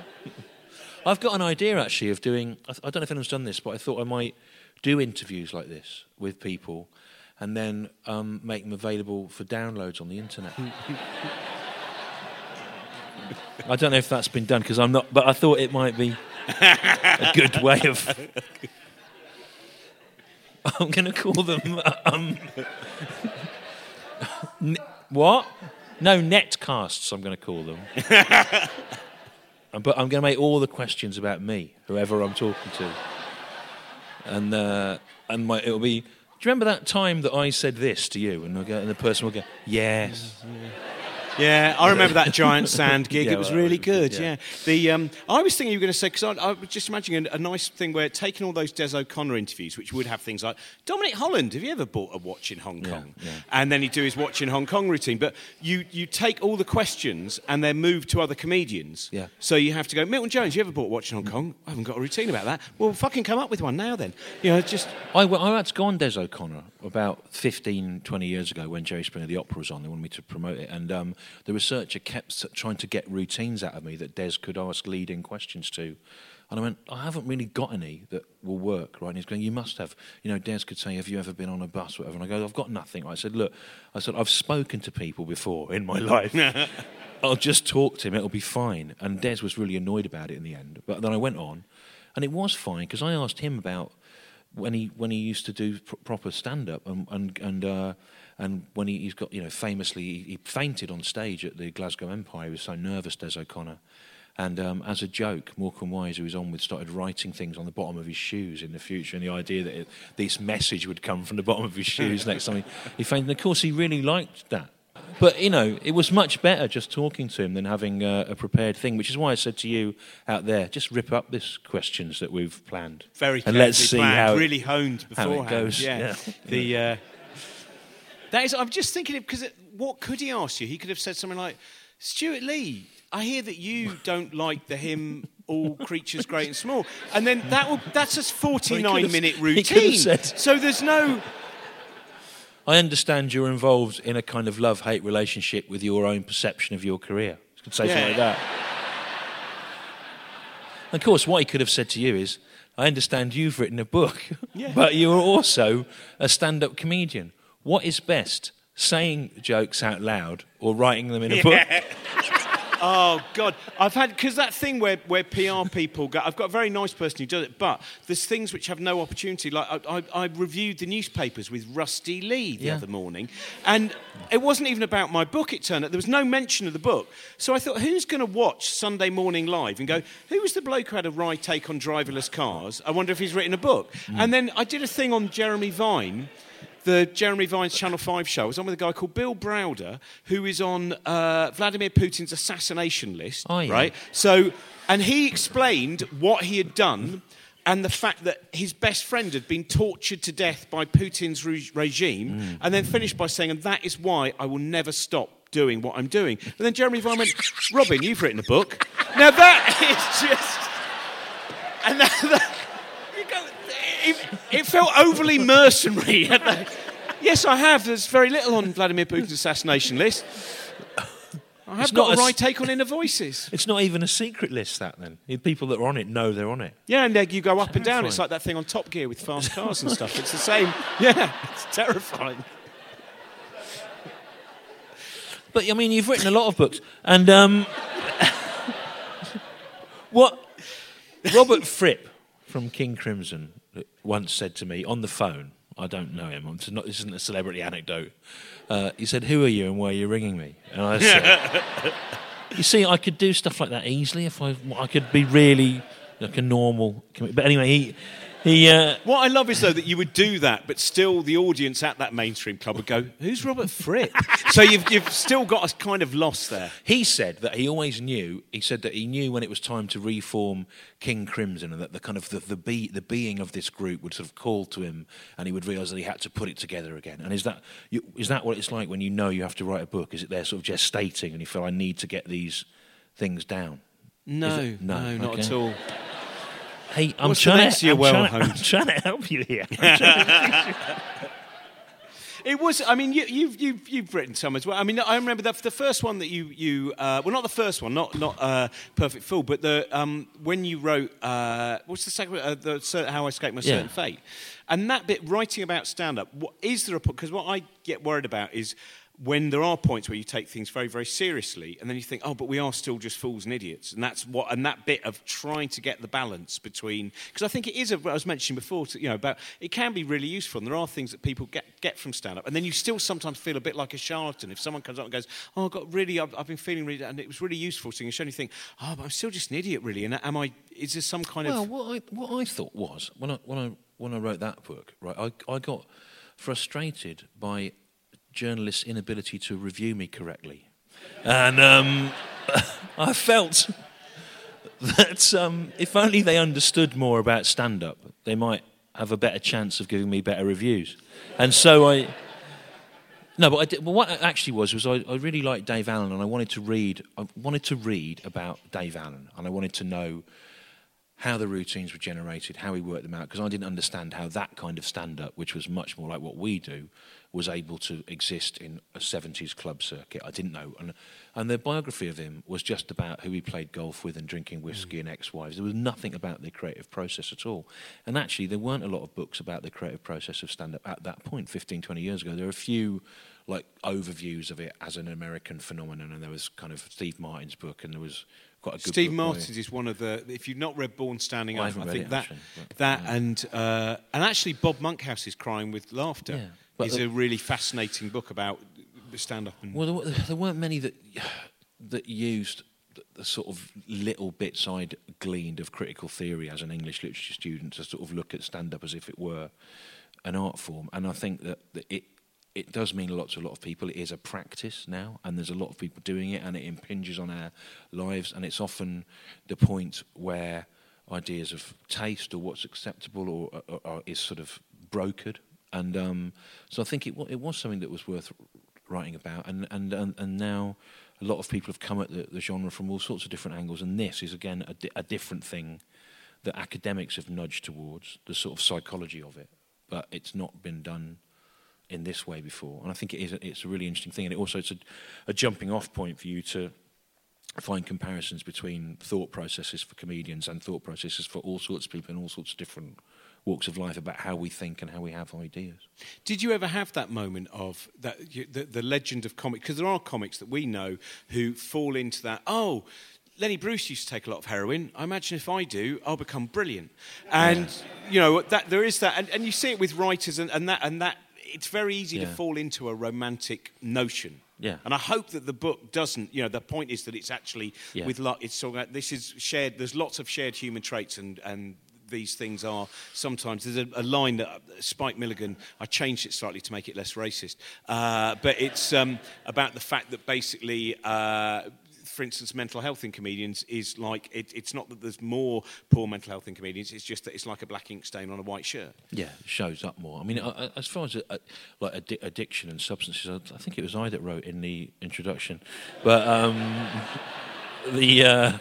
I've got an idea actually of doing. I, I don't know if anyone's done this, but I thought I might do interviews like this with people, and then um, make them available for downloads on the internet. I don't know if that's been done because I'm not, but I thought it might be a good way of. I'm going to call them. Um, what? No, netcasts. I'm going to call them. but I'm going to make all the questions about me, whoever I'm talking to, and uh, and my, it'll be. Do you remember that time that I said this to you? And, go, and the person will go, yes. Yeah, I remember that giant sand gig. Yeah, it was well, really good. Yeah. yeah. The um, I was thinking you were going to say because I, I was just imagining a, a nice thing where taking all those Des O'Connor interviews, which would have things like Dominic Holland. Have you ever bought a watch in Hong Kong? yeah. And then he'd do his watch in Hong Kong routine. But you you take all the questions and they're moved to other comedians. Yeah. So you have to go. Milton Jones, you ever bought a watch in Hong Kong? I haven't got a routine about that. Well, fucking come up with one now then. You know, just I, went- I had to go on Des O'Connor about 15, 20 years ago when Jerry Springer the Opera was on. They wanted me to promote it, and um, the researcher kept trying to get routines out of me that Des could ask leading questions to. And I went, I haven't really got any that will work, right? And he's going, You must have. You know, Des could say, Have you ever been on a bus, whatever? And I go, I've got nothing. I said, Look, I said, I've spoken to people before in my life. I'll just talk to him, it'll be fine. And Des was really annoyed about it in the end. But then I went on, and it was fine because I asked him about when he when he used to do pr- proper stand up and and and uh, and when he, he's got you know famously he, fainted on stage at the Glasgow Empire. He was so nervous, Des O'Connor. And um, as a joke, Morecambe Wise, who was on with, started writing things on the bottom of his shoes in the future, and the idea that it, this message would come from the bottom of his shoes next time he, he fainted. And of course, he really liked that. But you know, it was much better just talking to him than having uh, a prepared thing. Which is why I said to you out there, just rip up this questions that we've planned, very and let's see planned, how it- really honed beforehand. how it goes, Yeah. yeah. The uh, that is. I'm just thinking because what could he ask you? He could have said something like, "Stewart Lee, I hear that you don't like the hymn." All creatures great and small, and then that will, that's a 49 have- minute he could have routine. said- So there's no I understand you're involved in a kind of love-hate relationship with your own perception of your career. You could say something like that. Of course, what he could have said to you is, "I understand you've written a book, Yeah. but you are also a stand-up comedian. What is best, saying jokes out loud or writing them in a book?" Oh God, I've had because that thing where, where PR people go. I've got a very nice person who does it, but there's things which have no opportunity. Like I, I, I reviewed the newspapers with Rusty Lee the Yeah. other morning, and it wasn't even about my book. It turned out there was no mention of the book. So I thought, who's going to watch Sunday Morning Live and go, who was the bloke who had a wry take on driverless cars? I wonder if he's written a book. Mm. And then I did a thing on Jeremy Vine the Jeremy Vine's Channel 5 show. I was on with a guy called Bill Browder, who is on uh, Vladimir Putin's assassination list. Oh, yeah. Right? So, and he explained what he had done and the fact that his best friend had been tortured to death by Putin's re- regime, and then finished by saying, and that is why I will never stop doing what I'm doing. And then Jeremy Vine went, Robin, you've written a book. Now that is just. And that, that- it, it felt overly mercenary. the- yes, I have. There's very little on Vladimir Putin's assassination list. I have It's got a a right take on inner voices. It's not even a secret list. That then, The people that are on it know they're on it. Yeah, and you go up and down. It's like that thing on Top Gear with fast cars and stuff. It's the same. Yeah, it's terrifying. But I mean, you've written a lot of books, and um, what Robert Fripp from King Crimson once said to me on the phone. I don't know him. Not, this isn't a celebrity anecdote. Uh, he said, "Who are you and why are you ringing me?" And I said, "You see, I could do stuff like that easily if I, I could be really like a normal." But anyway, he he. Uh, What I love is though that you would do that, but still the audience at that mainstream club would go, "Who's Robert Fripp?" so you've you've still got a kind of loss there. He said that he always knew. He said that he knew when it was time to reform King Crimson, and that the kind of the the, be, the being of this group would sort of call to him, and he would realise that he had to put it together again. And is that you, is that what it's like when you know you have to write a book? Is it there sort of gestating, and you feel I need to get these things down? No, it? no, No, not okay. at all. Hey, I'm trying to. I'm, well trying. I'm trying to help you here. I'm trying to- It was. I mean, you, you've you've you've written some as well. I mean, I remember the, the first one that you you uh, well, not the first one, not not uh, Perfect Fool, but the um, when you wrote uh, what's the second? Uh, the How I Escaped My Yeah. Certain Fate, and that bit writing about stand up. What is there a because what I get worried about is when there are points where you take things very, very seriously, and then you think, oh, but we are still just fools and idiots, and that's what, and that bit of trying to get the balance between, because I think it is, I was mentioning before, to, you know, about it can be really useful, and there are things that people get get from stand up, and then you still sometimes feel a bit like a charlatan if someone comes up and goes, oh, I've got really, I've, I've been feeling really, and it was really useful seeing a show, and you think, oh, but I'm still just an idiot, really, and am I? Is there some kind well, of? Well, what I, what I thought was when I when I when I wrote that book, right, I, I got frustrated by journalists' inability to review me correctly, and um, I felt that um, if only they understood more about stand-up, they might have a better chance of giving me better reviews. And so I. No, but, I did, but what it actually was was I, I really liked Dave Allen, and I wanted to read. I wanted to read about Dave Allen, and I wanted to know how the routines were generated, how he worked them out, because I didn't understand how that kind of stand up, which was much more like what we do, was able to exist in a 70s club circuit. I didn't know. And, and the biography of him was just about who he played golf with and drinking whiskey mm. and ex wives. There was nothing about the creative process at all. And actually, there weren't a lot of books about the creative process of stand up at that point, 15, 20 years ago. There were a few like overviews of it as an American phenomenon, and there was kind of Steve Martin's book, and there was quite a good Steve Martin's is one of the. If you've not read Born Standing I Up, haven't I think it, that actually, that yeah. and uh, and actually Bob Monkhouse is crying with laughter. Yeah, but is the- a really fascinating book about stand up and. Well, there, there weren't many that that used the, the sort of little bits I'd gleaned of critical theory as an English literature student to sort of look at stand up as if it were an art form. And I think that, that it it does mean a lot to a lot of people. It is a practice now, and there's a lot of people doing it, and it impinges on our lives. And it's often the point where ideas of taste or what's acceptable or, or, or is sort of brokered. And um, so I think it, it was something that was worth writing about. And, and, and, and now a lot of people have come at the, the genre from all sorts of different angles. And this is, again, a, di- a different thing that academics have nudged towards, the sort of psychology of it. But it's not been done in this way before. And I think it is a, it's a really interesting thing. And it also it's a, a jumping off point for you to find comparisons between thought processes for comedians and thought processes for all sorts of people in all sorts of different walks of life about how we think and how we have ideas. Did you ever have that moment of that the, the legend of comic? Because there are comics that we know who fall into that. Oh, Lenny Bruce used to take a lot of heroin. I imagine if I do, I'll become brilliant. And you know that there is that, and, and you see it with writers, and, and that and that. It's very easy to fall into a romantic notion. Yeah. And I hope that the book doesn't. You know, the point is that it's actually Yeah. with luck, it's sort of, this is shared. There's lots of shared human traits, and and these things are sometimes. There's a, a line that Spike Milligan. I changed it slightly to make it less racist, uh, but it's um, about the fact that basically. Uh, for instance, mental health in comedians is like it, it's not that there's more poor mental health in comedians. It's just that it's like a black ink stain on a white shirt. Yeah, it shows up more. I mean, as far as uh, like addi- addiction and substances, I, I think it was I that wrote in the introduction, but um, the. Uh,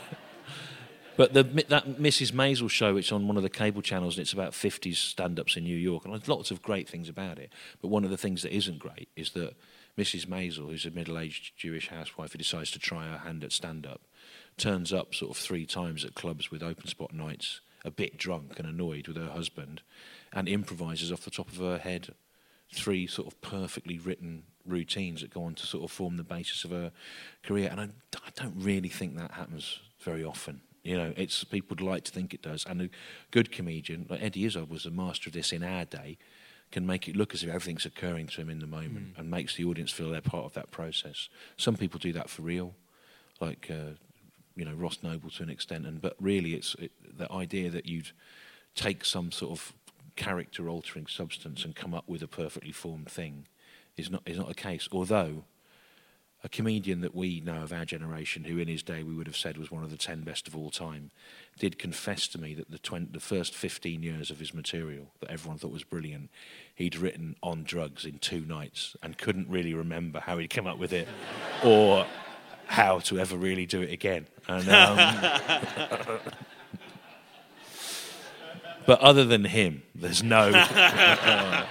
But the, that Mrs. Maisel show, it's on one of the cable channels, and it's about 50s stand-ups in New York, and there's lots of great things about it. But one of the things that isn't great is that Mrs. Maisel, who's a middle-aged Jewish housewife who decides to try her hand at stand-up, turns up sort of three times at clubs with open spot nights, a bit drunk and annoyed with her husband, and improvises off the top of her head three sort of perfectly written routines that go on to sort of form the basis of her career. And I, I don't really think that happens very often. You know, it's people would like to think it does. And a good comedian, like Eddie Izzard was a master of this in our day, can make it look as if everything's occurring to him in the moment and makes the audience feel they're part of that process. Some people do that for real, like uh, you know Ross Noble to an extent, and but really it's it, the idea that you'd take some sort of character altering substance and come up with a perfectly formed thing is not is not a case. Although a comedian that we know of our generation, who in his day we would have said was one of the ten best of all time, did confess to me that the, 20, the first 15 years of his material that everyone thought was brilliant, he'd written on drugs in two nights and couldn't really remember how he'd come up with it or how to ever really do it again. And, um, but other than him, there's no.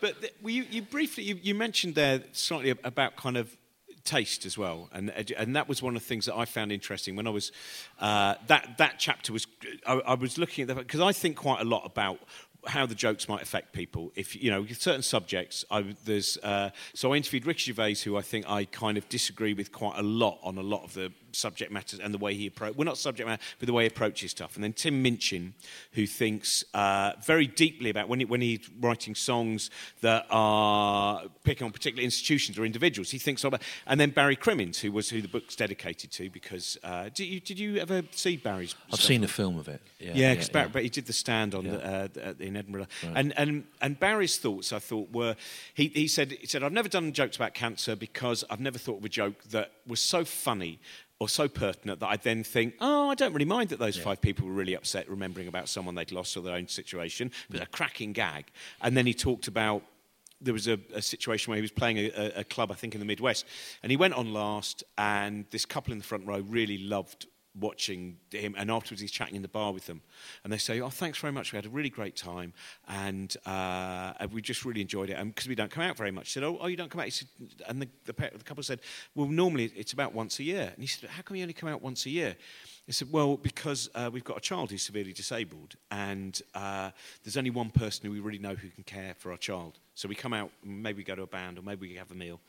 But th- well, you, you briefly you, you mentioned there slightly about kind of taste as well, and and that was one of the things that I found interesting when I was uh, that that chapter was I, I was looking at that because I think quite a lot about how the jokes might affect people. If you know certain subjects, I, there's uh, so I interviewed Ricky Gervais, who I think I kind of disagree with quite a lot on a lot of the subject matters and the way he approach. Well, not subject matter, but the way he approaches stuff. And then Tim Minchin, who thinks uh, very deeply about when he, when he's writing songs that are picking on particular institutions or individuals. He thinks about. And then Barry Crimmins, who was who the book's dedicated to, because uh, did you did you ever see Barry's? I've seen a film of it. Yeah, Yeah, because but he did the stand on Yeah. the, uh, the- in Edinburgh, and and and Barry's thoughts I thought were he, he said he said I've never done jokes about cancer because I've never thought of a joke that was so funny or so pertinent that I then think oh I don't really mind that those five people were really upset remembering about someone they'd lost or their own situation, but a cracking gag, and then he talked about there was a, a situation where he was playing a, a club, I think, in the Midwest, and he went on last, and this couple in the front row really loved watching him, and afterwards he's chatting in the bar with them, and they say, "Oh, thanks very much. We had a really great time, and uh, we just really enjoyed it. And because we don't come out very much, he said, "Oh, oh, you don't come out." Said, and the, the, the couple said, "Well, normally it's about once a year." And he said, "How come you only come out once a year?" He said, Well, because uh, we've got a child who's severely disabled, and uh, there's only one person who we really know who can care for our child. So we come out, maybe we go to a band, or maybe we have a meal.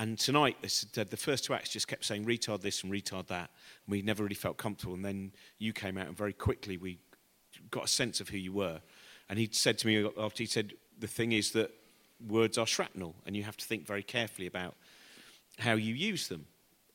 And tonight, the first two acts just kept saying retard this and retard that. And we never really felt comfortable. And then you came out, and very quickly we got a sense of who you were. And he said to me after he said, The thing is that words are shrapnel, and you have to think very carefully about how you use them.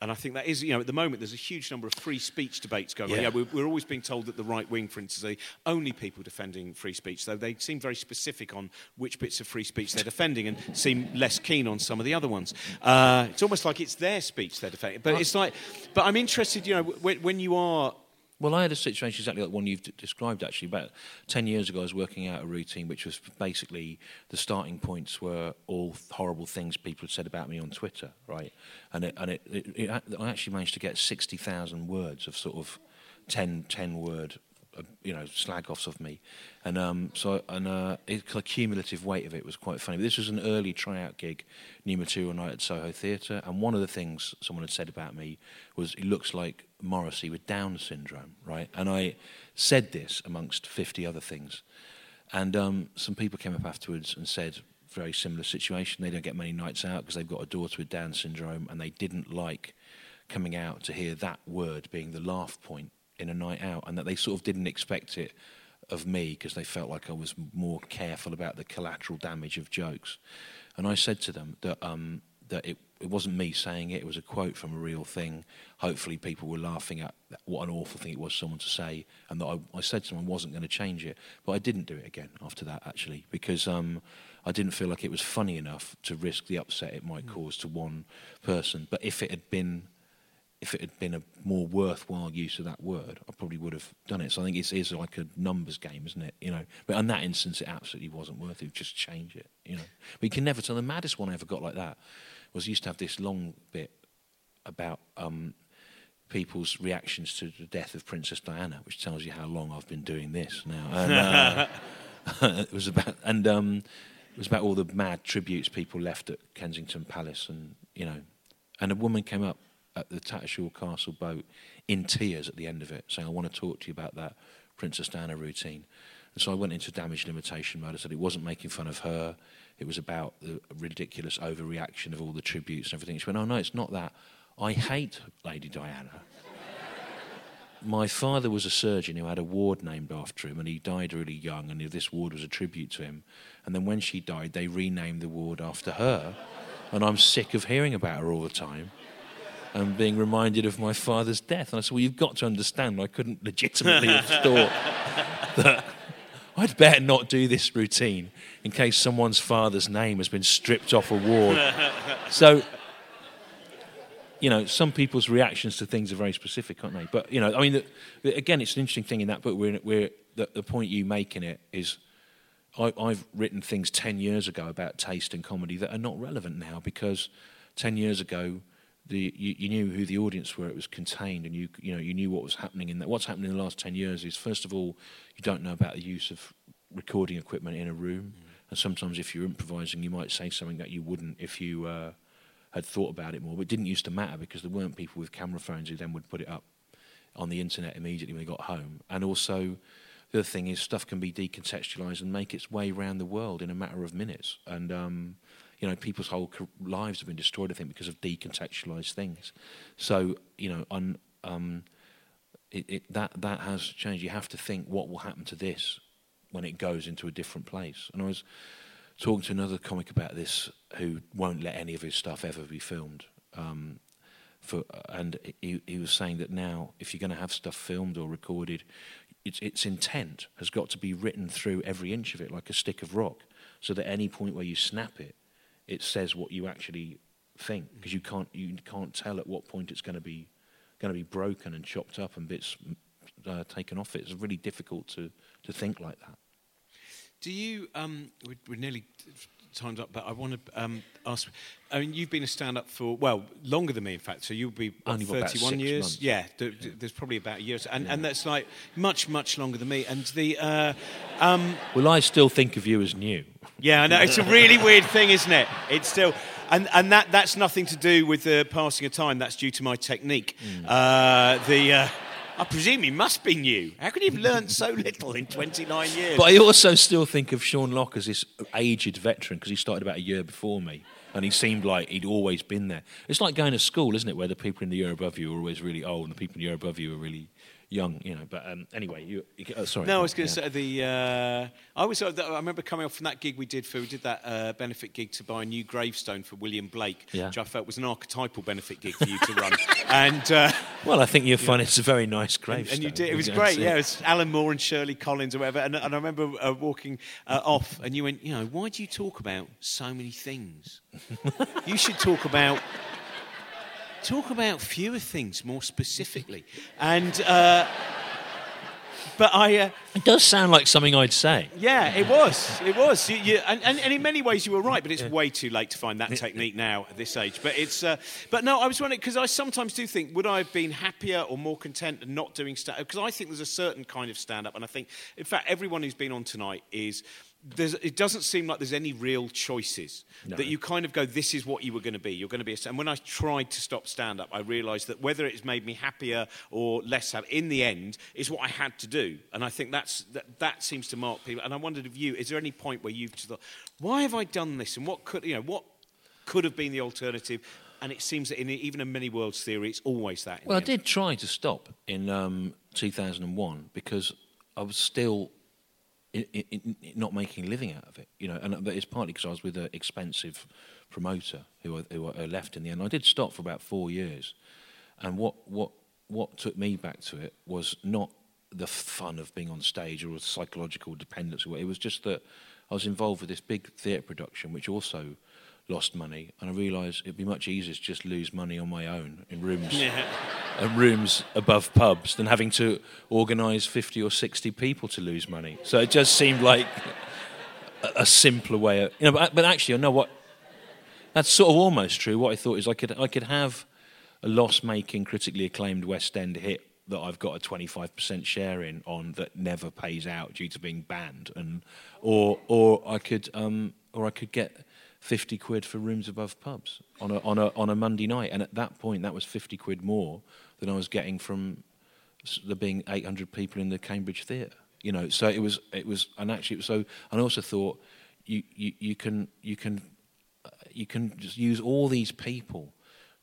And I think that is, you know, at the moment there's a huge number of free speech debates going on. Yeah. Yeah, we're, we're always being told that the right wing, for instance, are the only people defending free speech, though they seem very specific on which bits of free speech they're defending and seem less keen on some of the other ones. Uh, it's almost like it's their speech they're defending. But it's like, but I'm interested, you know, when, when you are Well, I had a situation exactly like one you've d- described. Actually, about ten years ago, I was working out a routine which was basically the starting points were all horrible things people had said about me on Twitter, right? And it, and it, it, I actually managed to get sixty thousand words of sort of 10, 10 word, you know, slag offs of me, and um, so and uh, it, the cumulative weight of it was quite funny. But this was an early tryout gig, new material night at Soho Theatre, and one of the things someone had said about me was it looks like Morrissey with Down syndrome, right? And I said this amongst 50 other things. And um, some people came up afterwards and said, very similar situation. They don't get many nights out because they've got a daughter with Down syndrome and they didn't like coming out to hear that word being the laugh point in a night out and that they sort of didn't expect it of me because they felt like I was more careful about the collateral damage of jokes. And I said to them that um, that it, it wasn't me saying it; it was a quote from a real thing. Hopefully, people were laughing at what an awful thing it was someone to say, and that I, I said to them I wasn't going to change it. But I didn't do it again after that, actually, because um, I didn't feel like it was funny enough to risk the upset it might cause to one person. But if it had been if it had been a more worthwhile use of that word, I probably would have done it. So I think it is like a numbers game, isn't it? You know, but in that instance, it absolutely wasn't worth it. Just change it. You know, but you can never tell. The maddest one I ever got like that was I used to have this long bit about um, people's reactions to the death of Princess Diana, which tells you how long I've been doing this now. And, uh, it was about and um, it was about all the mad tributes people left at Kensington Palace, and you know, and a woman came up at the Tattershall Castle boat in tears at the end of it, saying, "I want to talk to you about that Princess Diana routine." And so I went into damage limitation mode. I said it wasn't making fun of her; it was about the ridiculous overreaction of all the tributes and everything. She went, "Oh no, it's not that. I hate Lady Diana." my father was a surgeon who had a ward named after him, and he died really young, and this ward was a tribute to him. And then when she died, they renamed the ward after her. And I'm sick of hearing about her all the time and being reminded of my father's death. And I said, Well, you've got to understand, I couldn't legitimately have thought that I'd better not do this routine in case someone's father's name has been stripped off a ward. So you know, some people's reactions to things are very specific, aren't they? But you know, I mean, the, again, it's an interesting thing in that book. We're, we're the, the point you make in it is, I, I've written things ten years ago about taste and comedy that are not relevant now because ten years ago, the you, you knew who the audience were. It was contained, and you you know you knew what was happening in that. What's happened in the last ten years is, first of all, you don't know about the use of recording equipment in a room, and sometimes if you're improvising, you might say something that you wouldn't if you. Uh, had thought about it more, but it didn't used to matter because there weren't people with camera phones who then would put it up on the internet immediately when they got home. And also, the other thing is stuff can be decontextualized and make its way around the world in a matter of minutes. And um, you know, people's whole lives have been destroyed, I think, because of decontextualized things. So you know, on um, it, it, that that has changed. You have to think what will happen to this when it goes into a different place. And I was talking to another comic about this who won't let any of his stuff ever be filmed. Um, for, and he, he was saying that now, if you're going to have stuff filmed or recorded, its, its intent has got to be written through every inch of it, like a stick of rock, so that any point where you snap it, it says what you actually think, because you can't you can't tell at what point it's going to be going to be broken and chopped up and bits uh, taken off it. It's really difficult to to think like that. Do you? Um, we're, we're nearly timed up, but I want to um, ask. I mean, you've been a stand-up for well longer than me, in fact. So you'll be Only about thirty-one six years. months. Yeah, there, there's probably about a year, and and that's like much much longer than me. And the uh, um, Well, I still think of you as new. yeah, I know it's a really weird thing, isn't it? It's still. And, and that, that's nothing to do with the passing of time. That's due to my technique. Uh, the, uh, I presume he must be new. How could he have learned so little in 29 years? But I also still think of Sean Lock as this aged veteran because he started about a year before me. And he seemed like he'd always been there. It's like going to school, isn't it? Where the people in the year above you are always really old and the people in the year above you are really young, you know. But um, anyway, you, you uh, sorry. No, I was going Yeah. to say the. Uh, I was. uh, I remember coming off from that gig we did for. We did that uh, benefit gig to buy a new gravestone for William Blake, Yeah. which I felt was an archetypal benefit gig for you to run. and, uh, Well, I think you'll find it's a very nice gravestone. and you did. It was great. Yeah, it was Alan Moore and Shirley Collins or whatever. And, and I remember uh, walking uh, off, and you went, you know, why do you talk about so many things? you should talk about. Talk about fewer things more specifically, and uh, but I uh, It does sound like something I'd say. yeah, it was. It was. You, you, and, and, and in many ways, you were right. But it's way too late to find that technique now at this age. But it's. Uh, but no, I was wondering because I sometimes do think, would I have been happier or more content and not doing stand? Because I think there's a certain kind of stand up, and I think, in fact, everyone who's been on tonight is. There's, it doesn't seem like there's any real choices that you kind of go, this is what you were going to be. You're going to be a. And when I tried to stop stand up, I realised that whether it's made me happier or less happy, in the end, is what I had to do. And I think that's, that, that seems to mark people. And I wondered if you, is there any point where you've just thought, why have I done this? And what could, you know, what could have been the alternative? And it seems that in, even in many worlds theory, it's always that. Well, I end. did try to stop in um, 2001 because I was still not making a living out of it, you know. And uh, but it's partly because I was with an expensive promoter who who I uh, left in the end. I did stop for about four years, and what what what took me back to it was not the fun of being on stage or psychological dependence. It was just that I was involved with this big theatre production, which also lost money, and I realised it'd be much easier to just lose money on my own in rooms yeah. and rooms above pubs than having to organise 50 or 60 people to lose money. So it just seemed like a, a simpler way of, you know, but, but actually, I know what, that's sort of almost true. What I thought is I could, I could have a loss making, critically acclaimed West End hit that I've got a 25% share in on that never pays out due to being banned. And, or, or, I could, um, or I could get 50 quid for rooms above pubs on a, on, a, on a Monday night. And at that point, that was 50 quid more than I was getting from there being 800 people in the Cambridge Theatre. You know, so it was, it was, and actually, was so, and I also thought you, you, you can, you can, uh, you can just use all these people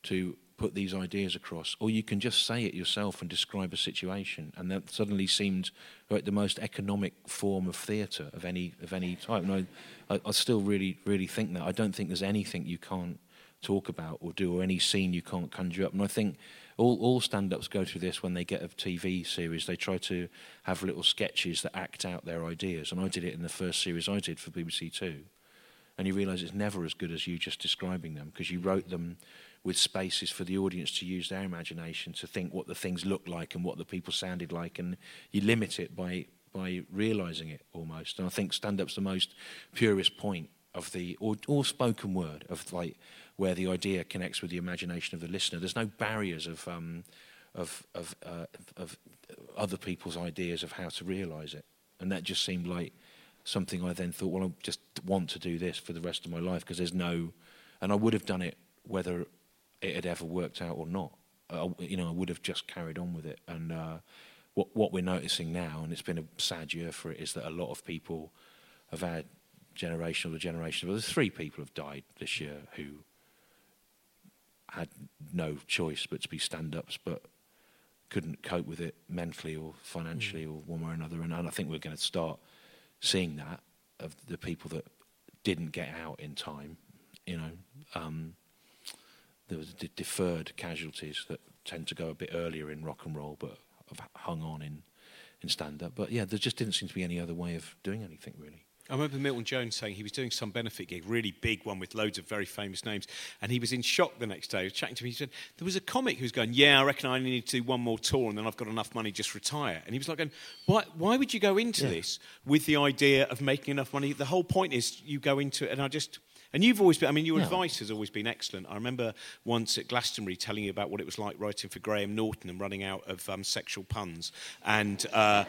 to put these ideas across, or you can just say it yourself and describe a situation, and that suddenly seemed like the most economic form of theatre of any of any type. And I, I, I still really, really think that. I don't think there's anything you can't talk about or do, or any scene you can't conjure up. And I think all, all stand-ups go through this when they get a TV series. They try to have little sketches that act out their ideas, and I did it in the first series I did for BBC Two and you realise it's never as good as you just describing them because you wrote them with spaces for the audience to use their imagination to think what the things looked like and what the people sounded like, and you limit it by by realising it almost. And I think stand-up's the most purest point of the or, or spoken word of like where the idea connects with the imagination of the listener. There's no barriers of um, of of, uh, of other people's ideas of how to realise it, and that just seemed like something I then thought, well, I just want to do this for the rest of my life because there's no, and I would have done it whether it had ever worked out or not. I, you know, I would have just carried on with it, and uh, what what we're noticing now, and it's been a sad year for it, is that a lot of people have had generational to generation. Well, there's three people have died this year who had no choice but to be stand-ups, but couldn't cope with it mentally or financially or one way or another. And, and I think we're going to start seeing that of the people that didn't get out in time. You know, um, there was de- deferred casualties that tend to go a bit earlier in rock and roll, but have hung on in in stand up. But yeah, there just didn't seem to be any other way of doing anything really. I remember Milton Jones saying he was doing some benefit gig, really big one with loads of very famous names, and he was in shock the next day. He was chatting to me. He said there was a comic who was going, "Yeah, I reckon I only need to do one more tour, and then I've got enough money just retire." And he was like, going, "Why? Why would you go into Yeah. this with the idea of making enough money? The whole point is you go into it." And I just and you've always been, I mean, your advice has always been excellent. I remember once at Glastonbury telling you about what it was like writing for Graham Norton and running out of um, sexual puns and, uh,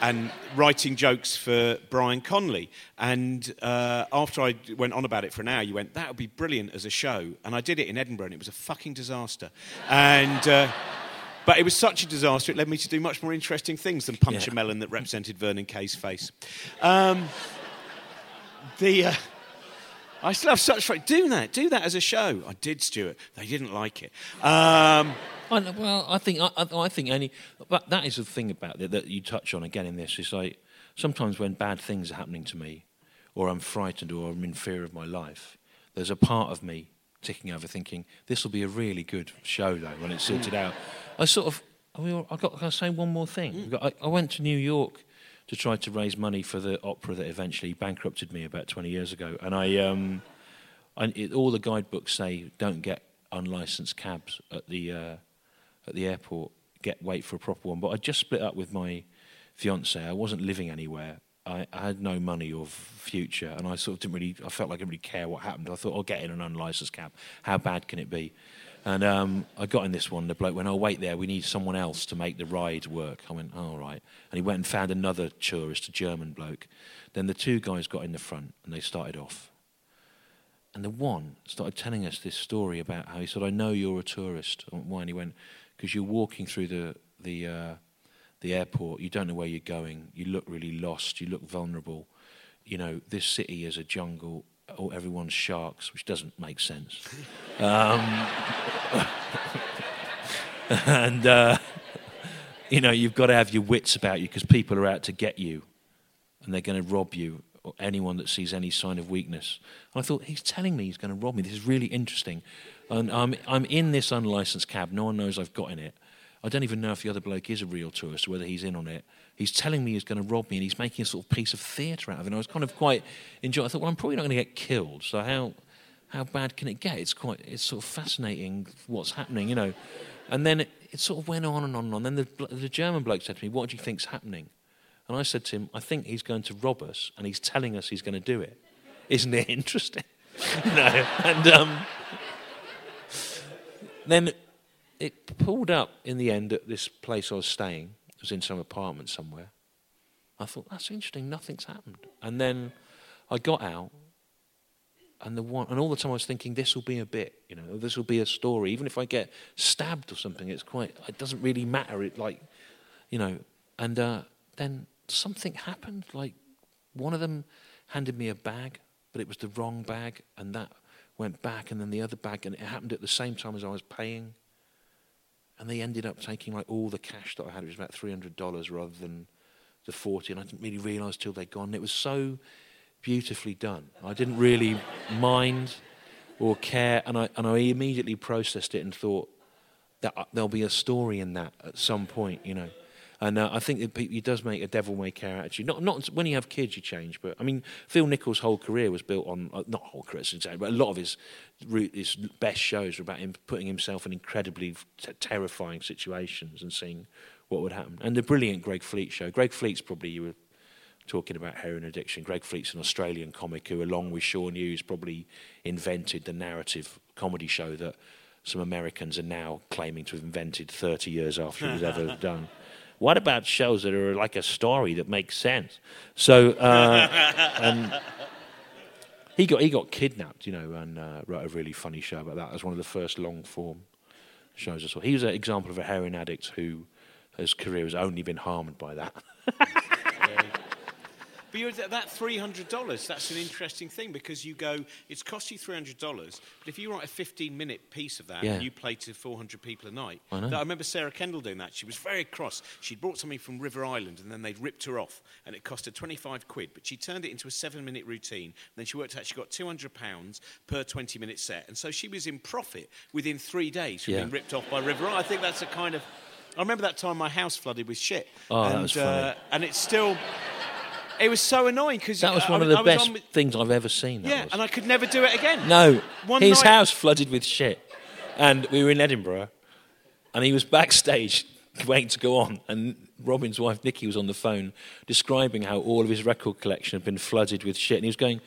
and writing jokes for Brian Conley. And uh, after I went on about it for an hour, you went, that would be brilliant as a show. And I did it in Edinburgh and it was a fucking disaster. And. Uh, but it was such a disaster, it led me to do much more interesting things than punch Yeah. a melon that represented Vernon Kay's face. Um, the, uh, I still have such fun. Do that. Do that as a show. I did, Stewart. They didn't like it. Um, I, well, I think I, I think any, but that is the thing about it that you touch on again in this is like sometimes when bad things are happening to me, or I'm frightened, or I'm in fear of my life, there's a part of me ticking over, thinking this will be a really good show though when it's sorted out. I sort of, I mean, I got. Can I say one more thing? I, I went to New York to try to raise money for the opera that eventually bankrupted me about 20 years ago, and I. Um, and it, all the guidebooks say don't get unlicensed cabs at the uh, at the airport. Get wait for a proper one. But I just split up with my fiance. I wasn't living anywhere. I, I had no money or future, and I sort of didn't really. I felt like I didn't really care what happened. I thought I'll get in an unlicensed cab. How bad can it be? And um, I got in this one. The bloke went, "Oh wait, there. We need someone else to make the ride work." I went, "Oh, all right." And he went and found another tourist, a German bloke. Then the two guys got in the front, and they started off. And the one started telling us this story about how he said, "I know you're a tourist." I went, Why? And he went, "Because you're walking through the the uh, the airport. You don't know where you're going. You look really lost. You look vulnerable. You know, this city is a jungle. Oh, everyone's sharks, which doesn't make sense. um, and uh, you know, you've got to have your wits about you because people are out to get you, and they're going to rob you. Or anyone that sees any sign of weakness. And I thought he's telling me he's going to rob me. This is really interesting. And I'm I'm in this unlicensed cab. No one knows I've got in it. I don't even know if the other bloke is a real tourist or whether he's in on it. He's telling me he's going to rob me, and he's making a sort of piece of theatre out of it. And I was kind of quite enjoying. I thought, well, I'm probably not going to get killed. So how how bad can it get? It's quite it's sort of fascinating what's happening, you know. And then it, it sort of went on and on and on. Then the, the German bloke said to me, "What do you think's happening?" And I said to him, "I think he's going to rob us, and he's telling us he's going to do it. Isn't it interesting?" know. And um, then it pulled up in the end at this place I was staying. It was in some apartment somewhere. I thought that's interesting. Nothing's happened. And then I got out, and the one, and all the time I was thinking, this will be a bit, you know, this will be a story. Even if I get stabbed or something, it's quite. It doesn't really matter. It like, you know, and uh, then something happened. Like one of them handed me a bag, but it was the wrong bag, and that went back, and then the other bag, and it happened at the same time as I was paying. And they ended up taking like all the cash that I had. It was about three hundred dollars rather than the forty, and I didn't really realise till they'd gone. It was so beautifully done. I didn't really mind or care, and I and I immediately processed it and thought that uh, there'll be a story in that at some point, you know. And uh, I think it, it does make a devil may care attitude. Not not when you have kids, you change. But I mean, Phil Nichol's whole career was built on uh, not whole career, I but a lot of his his best shows were about him putting himself in incredibly t- terrifying situations and seeing what would happen. And the brilliant Greg Fleet show. Greg Fleet's probably you were talking about heroin addiction. Greg Fleet's an Australian comic who, along with Sean Hughes, probably invented the narrative comedy show that some Americans are now claiming to have invented 30 years after it was ever done. What about shows that are like a story that makes sense? So, uh, and he got he got kidnapped, you know, and uh, wrote a really funny show about that. It was one of the first long form shows I saw. He was an example of a heroin addict who his career has only been harmed by that. But you're, that three hundred dollars, that's an interesting thing because you go, it's cost you three hundred dollars, but if you write a fifteen-minute piece of that Yeah. and you play to four hundred people a night, I know. I remember Sarah Kendall doing that. She was very cross. She'd brought something from River Island and then they'd ripped her off, and it cost her twenty-five quid. But she turned it into a seven-minute routine. And then she worked out she got two hundred pounds per twenty-minute set, and so she was in profit within three days from Yeah. being ripped off by River Island. I think that's a kind of. I remember that time my house flooded with shit. Oh, that was funny. Uh, and it's still. It was so annoying because That was one of the best things I've ever seen. Yeah, was. and I could never do it again. No, One his night- house flooded with shit, and we were in Edinburgh, and he was backstage waiting to go on, and Robin's wife Nikki was on the phone describing how all of his record collection had been flooded with shit, and he was going,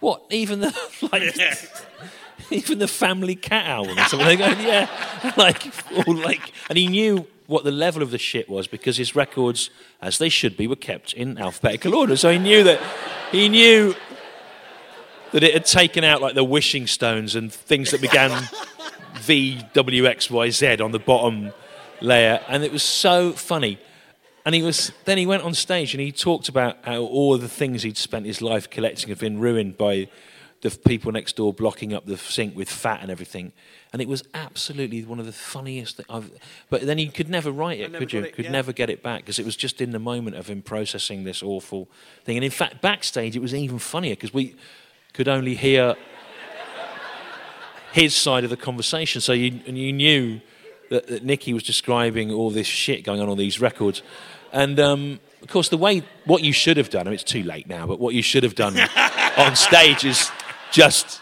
"What? Even the like." Even the Family Cat album something. They're going, yeah, like, all like, and he knew what the level of the shit was because his records, as they should be, were kept in alphabetical order. So he knew that, he knew that it had taken out like the wishing stones and things that began V W X Y Z on the bottom layer, and it was so funny. And he was then he went on stage and he talked about how all the things he'd spent his life collecting had been ruined by the people next door blocking up the sink with fat and everything. And it was absolutely one of the funniest. Thing I've, but then you could never write it, never could you? it, could yeah. never get it back because it was just in the moment of him processing this awful thing. And in fact, backstage it was even funnier because we could only hear his side of the conversation. So you, and you knew that, that Nicky was describing all this shit going on on these records. And um, of course, the way, what you should have done, I mean, it's too late now, but what you should have done on stage is just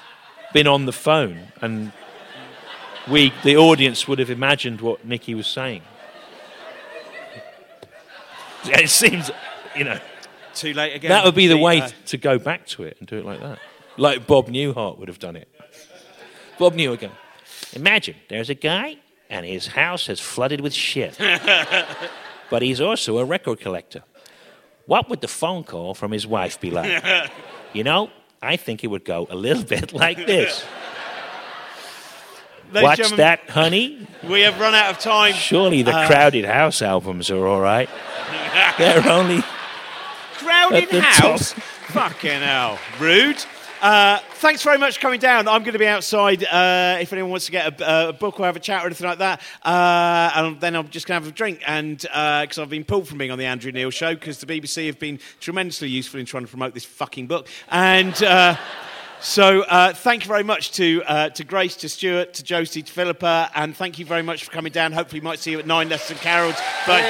been on the phone and we, the audience, would have imagined what Nikki was saying. It seems, you know, Too late again. that would be the way uh, to go back to it and do it like that. Like Bob Newhart would have done it. Bob Newhart imagine there's a guy and his house is flooded with shit. but he's also a record collector. What would the phone call from his wife be like? you know, I think it would go a little bit like this. Watch that, honey. We have run out of time. Surely the Uh, Crowded House albums are all right. They're only. Crowded house. Fucking hell. Rude. Uh, thanks very much for coming down. I'm going to be outside uh, if anyone wants to get a, a book or have a chat or anything like that. Uh, and then I'm just going to have a drink. And because I've been pulled from being on the Andrew Neil show because the BBC have been tremendously useful in trying to promote this fucking book. And. Uh, so uh, thank you very much to uh, to Grace, to Stewart, to Josie, to Philippa, and thank you very much for coming down. Hopefully, might see you at nine Lessons and Carols. But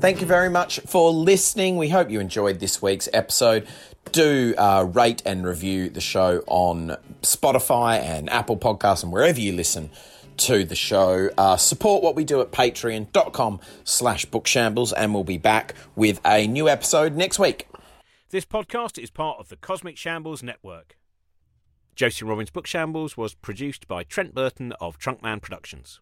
Thank you very much for listening. We hope you enjoyed this week's episode. Do uh, rate and review the show on Spotify and Apple Podcasts and wherever you listen to the show. Uh, support what we do at patreon.com slash bookshambles and we'll be back with a new episode next week. This podcast is part of the Cosmic Shambles Network. Josie Robbins Book Shambles was produced by Trent Burton of Trunkman Productions.